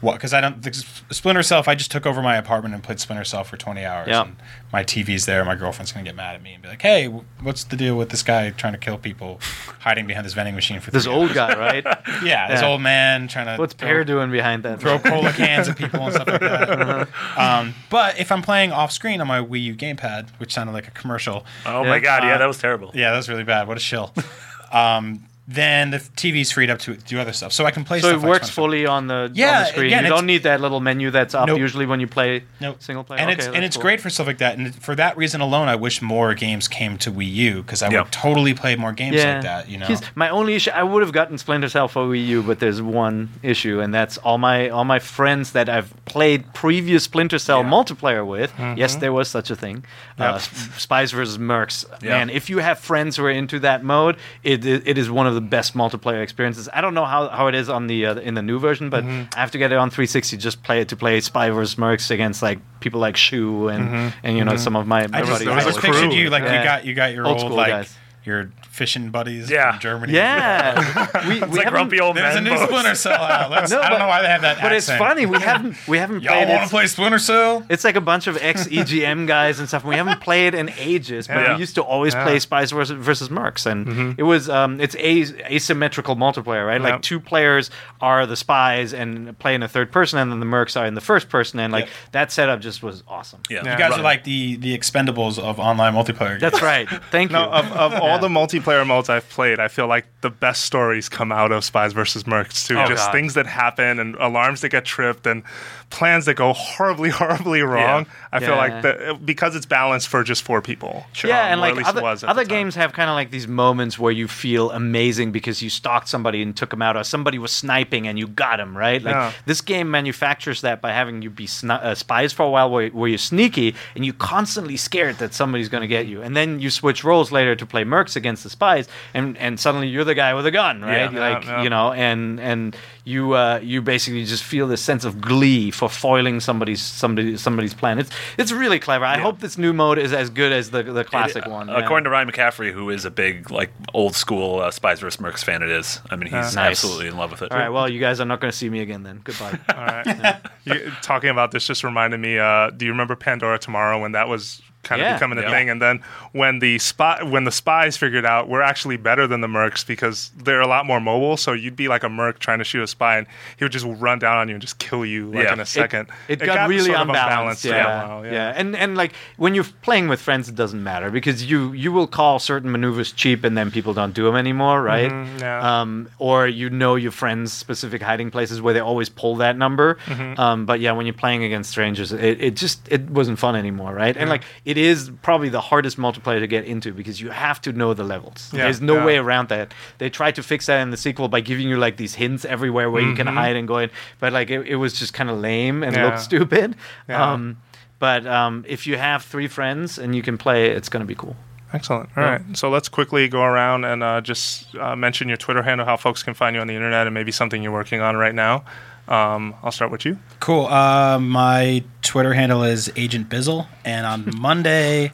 what because I don't the Splinter Cell. If I just took over my apartment and played Splinter Cell for 20 hours, Yeah. and my TV's there, my girlfriend's gonna get mad at me and be like, "Hey, what's the deal with this guy trying to kill people, hiding behind this vending machine for This three old hours?" guy, right? yeah, this old man trying to What's throw- Peer doing behind that? throw cola cans at people and stuff like that. um, but if I'm playing off screen on my Wii U gamepad, which sounded like a commercial, Oh my god, yeah, that was terrible. yeah, that was really bad. What a shill. um, then the TV's freed up to do other stuff, so I can play. So stuff it works Splinter Cell. fully on the, on Yeah, the screen. again, you don't need that little menu that's up Nope. usually when you play Nope. single player. And Okay, it's and that's it's cool. great for stuff like that. And for that reason alone, I wish more games came to Wii U because I Yeah. would totally play more games like that. You know, my only issue, I would have gotten Splinter Cell for Wii U, but there's one issue, and that's all my all my friends that I've played previous Splinter Cell multiplayer with. Yes, there was such a thing. Uh, Sp- Spies versus Mercs. Yeah. Man, if you have friends who are into that mode, it, it, it is one of the best multiplayer experiences. I don't know how, how it is on the uh, in the new version, but mm-hmm. I have to get it on 360 just play it to play Spy versus Mercs against like people like Shu and mm-hmm. and you know mm-hmm. some of my, my I just, buddies. I was just pictured you like Yeah. you got you got your Old old, school like guys. Your fishing buddies Yeah. from Germany. yeah, we, we It's like grumpy old man. There's a men. new boats. Splinter Cell out. Let's, No, I don't know why they have that But it's funny we haven't we haven't Y'all played want to play Splinter Cell? It's like a bunch of ex EGM guys and stuff. We haven't played in ages, but Yeah. we used to always play Spies versus, versus Mercs, and it was um, it's a- asymmetrical multiplayer, right? Like two players are the spies and play in the third person, and then the Mercs are in the first person, and like Yep. that setup just was awesome. Yeah. You guys are like the the Expendables of online multiplayer. games. That's right. Thank you. No, of, of all the multiplayer modes I've played, I feel like the best stories come out of Spies versus Mercs too. Oh, Just God. things that happen and alarms that get tripped and plans that go horribly, horribly wrong. I feel like the, because it's balanced for just four people. Yeah, Um, and like least other, it was at other games have kind of like these moments where you feel amazing because you stalked somebody and took them out, or somebody was sniping and you got him, right? Like Yeah. this game manufactures that by having you be sni- uh, spies for a while where, where you're sneaky and you're constantly scared that somebody's going to get you. And then you switch roles later to play mercs against the spies, and, and suddenly you're the guy with a gun, right? Yeah, like, yeah. you know, and and you uh, you basically just feel this sense of glee for foiling somebody's somebody somebody's plan. It's it's really clever. I hope this new mode is as good as the the classic It- one. uh, According to Ryan McCaffrey, who is a big like old school uh, Spies vs. Mercs fan, it is. I mean, he's Nice. absolutely in love with it. All right, well, you guys are not going to see me again then. Goodbye. All right. you, talking about this just reminded me. Uh, do you remember Pandora Tomorrow when that was kind Yeah. of becoming a Yeah. thing? And then when the spy, when the spies figured out we're actually better than the mercs because they're a lot more mobile. So you'd be like a merc trying to shoot a spy, and he would just run down on you and just kill you like Yeah. in a It- second. It, got, really sort of unbalanced. for a Yeah. while, yeah, And and like when you're playing with friends, it doesn't matter because you you will call certain maneuvers cheap, and then people don't do them anymore, right? Mhm, yeah. Um, or you know your friends' specific hiding places where they always pull that number. Mm-hmm. Um, but yeah, when you're playing against strangers, it, it just it wasn't fun anymore, right? And like it is probably the hardest multiplayer to get into because you have to know the levels. Yeah, There's no yeah. way around that. They tried to fix that in the sequel by giving you like these hints everywhere where you can hide and go in, but like it, it was just kind of lame and Mm-hmm. Yeah. looked stupid. Yeah. Um, but um, if you have three friends and you can play, it's going to be cool. Excellent. All right. So let's quickly go around and uh, just uh, mention your Twitter handle, how folks can find you on the internet, and maybe something you're working on right now. Um, I'll start with you. Cool. Uh, my Twitter handle is Agent Bizzle, and on Monday,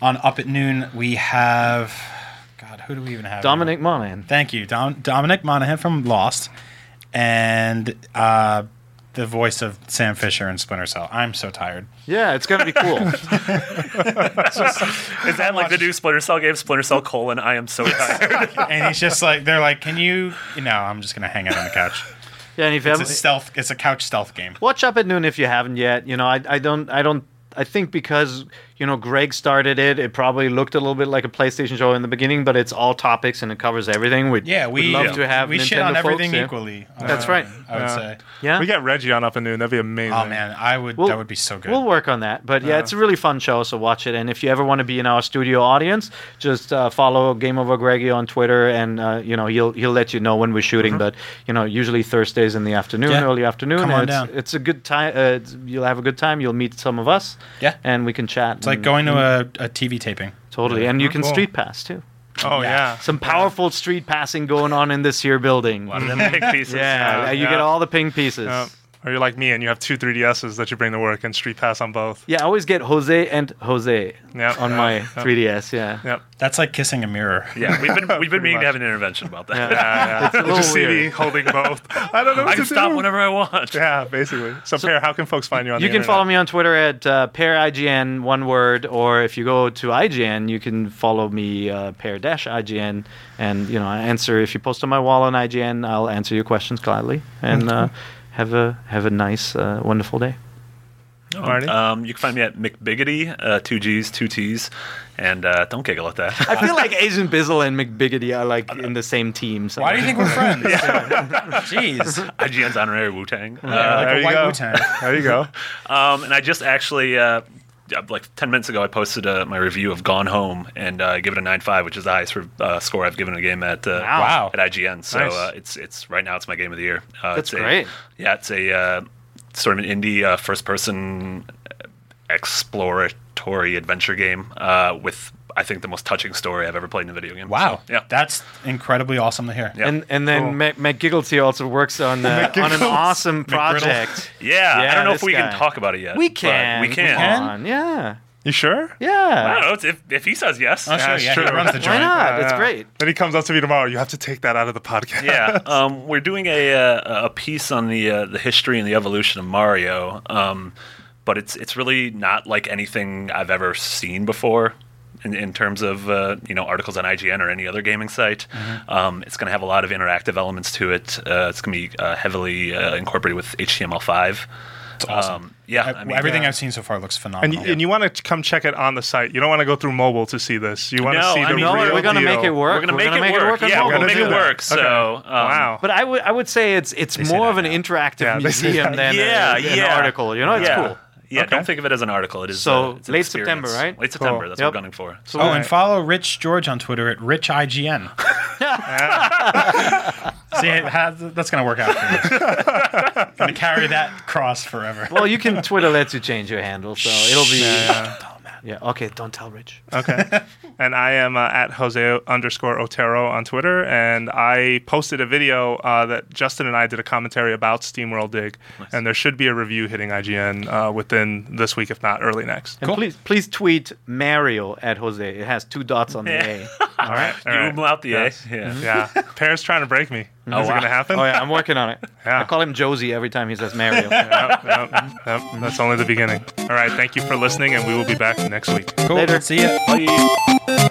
on Up at Noon, we have God. Who do we even have? Dominic Monaghan. Thank you, Dom- Dominic Monaghan from Lost, and uh, the voice of Sam Fisher in Splinter Cell. I'm so tired. Yeah, it's going to be cool. Is that like the new Splinter Cell game, Splinter Cell colon? I am so tired. and he's just like, they're like, can you? No, I'm just gonna hang out on the couch. Yeah, and if It's a stealth. It's a couch stealth game. watch up at noon if you haven't yet. You know, I, I don't, I don't, I think because you know Greg started it, it probably looked a little bit like a PlayStation show in the beginning, but it's all topics and it covers everything. We'd, Yeah, we we'd love yeah. to have we Nintendo shit on folks, everything yeah. equally. That's uh, right. I would Yeah. say. Yeah, We get Reggie on Up at Noon. That'd be amazing. Oh man, I would. We'll- that would be so good. We'll work on that. But yeah, it's a really fun show, so watch it. And if you ever want to be in our studio audience, just uh, follow Game Over Greggy on Twitter, and uh, you know he'll he'll let you know when we're shooting. But you know, usually Thursdays in the afternoon, Yeah. early afternoon. Come on it's, down. it's a good time. Uh, you'll have a good time. You'll meet some of us. Yeah. and we can chat. It's like going to mm-hmm. a, a TV taping. totally, and you oh, can Cool. street pass too. Oh yeah. Some powerful street passing going on in this here building. A lot of them pig pieces. Yeah, Yeah, you yeah. get all the ping pieces. Yeah. Or you're like me and you have two 3DSs that you bring to work and Street Pass on both. Yeah, I always get Jose and Jose Yep. on my 3DS. Yeah. Yep. That's like kissing a mirror. Yeah, we've been we've been meaning much. to have an intervention about that. Yeah, yeah. It's a little Just see me holding both. I don't know I can stop do. whenever I want. Yeah, basically. So, Peer, how can folks find you on You the can internet? follow me on Twitter at uh, PeerIGN, one word, or if you go to IGN, you can follow me uh, Peer Dash IGN, and you know I answer if you post on my wall on IGN, I'll answer your questions gladly, and uh, have a have a nice, uh, wonderful day. Marty? Um, you can find me at McBiggitty, uh, two G's, two T's, and uh, don't giggle at that. I feel like Agent Bizzle and McBiggitty are like in the same team. So. Why do you think we're friends? Jeez. IGN's honorary Wu Tang. like there a you white go. Wu-Tang. There you go. Um, and I just actually, uh, yeah, like 10 minutes ago, I posted uh, my review of Gone Home and uh, give it a 9.5, which is the highest uh, score I've given a game at uh, Wow. at IGN. So Nice. uh, it's it's right now it's my game of the year. Uh, That's it's a- great. yeah, it's a uh, sort of an indie uh, first-person exploratory adventure game uh, with I think the most touching story I've ever played in a video game. Wow. So, yeah. That's incredibly awesome to hear. Yeah. And and then Cool. Mac, McGigglesy also works on uh, on an awesome project. yeah, Yeah, I don't know if we guy. can talk about it yet. We can. We can. Come on, Yeah. You sure? Yeah. I don't know it's- if, if he says yes. Oh, sure. it's Yeah, he runs the Why joint. not? It's Yeah. great. Then he comes up to me tomorrow. You have to take that out of the podcast. yeah, um, we're doing a uh, a piece on the uh, the history and the evolution of Mario, um, but it's it's really not like anything I've ever seen before. In, in terms of uh, you know articles on IGN or any other gaming site, um, it's going to have a lot of interactive elements to it. Uh, it's going to be uh, heavily uh, incorporated with HTML5. It's awesome. yeah, I- I mean, Everything yeah. I've seen so far looks And phenomenal. you, and you want to come check it on the site. You don't want to go through mobile to see this. You want to No, see I the mean, No, real we're gonna make it work. We're going to make, gonna it work. yeah, we're going to make it work. So, Okay. um, wow. But I would I would say it's it's say more of an now. interactive Yeah, museum than, yeah, a, yeah. an article. You know, it's yeah. cool. Yeah, Okay. don't think of it as an article. It is So, it's late experience. September, right? Late September. Cool. That's Yep. what we're gunning for. So Oh, and follow Rich George on Twitter at RichIGN. See, it has, that's going to work out for you. going to carry that cross forever. well, you can Twitter lets you change your handle, so it'll be. Yeah. Okay. Don't tell Rich. Okay. and I am uh, at Jose underscore Otero on Twitter. And I posted a video uh, that Justin and I did a commentary about SteamWorld Dig. And there should be a review hitting IGN uh, within this week, if not early next. And please please tweet Mario at Jose. It has two dots on the A. All right. All You right. umlaut the Yes. A. Yeah. Yeah. Peer's trying to break me. Oh, Is it going to happen? Oh yeah, I'm working on it. Yeah. I call him Josie every time he says Mario. Yep, yep, yep. That's only the beginning. All right. Thank you for listening, and we will be back next week. Cool. Later. See ya. Bye.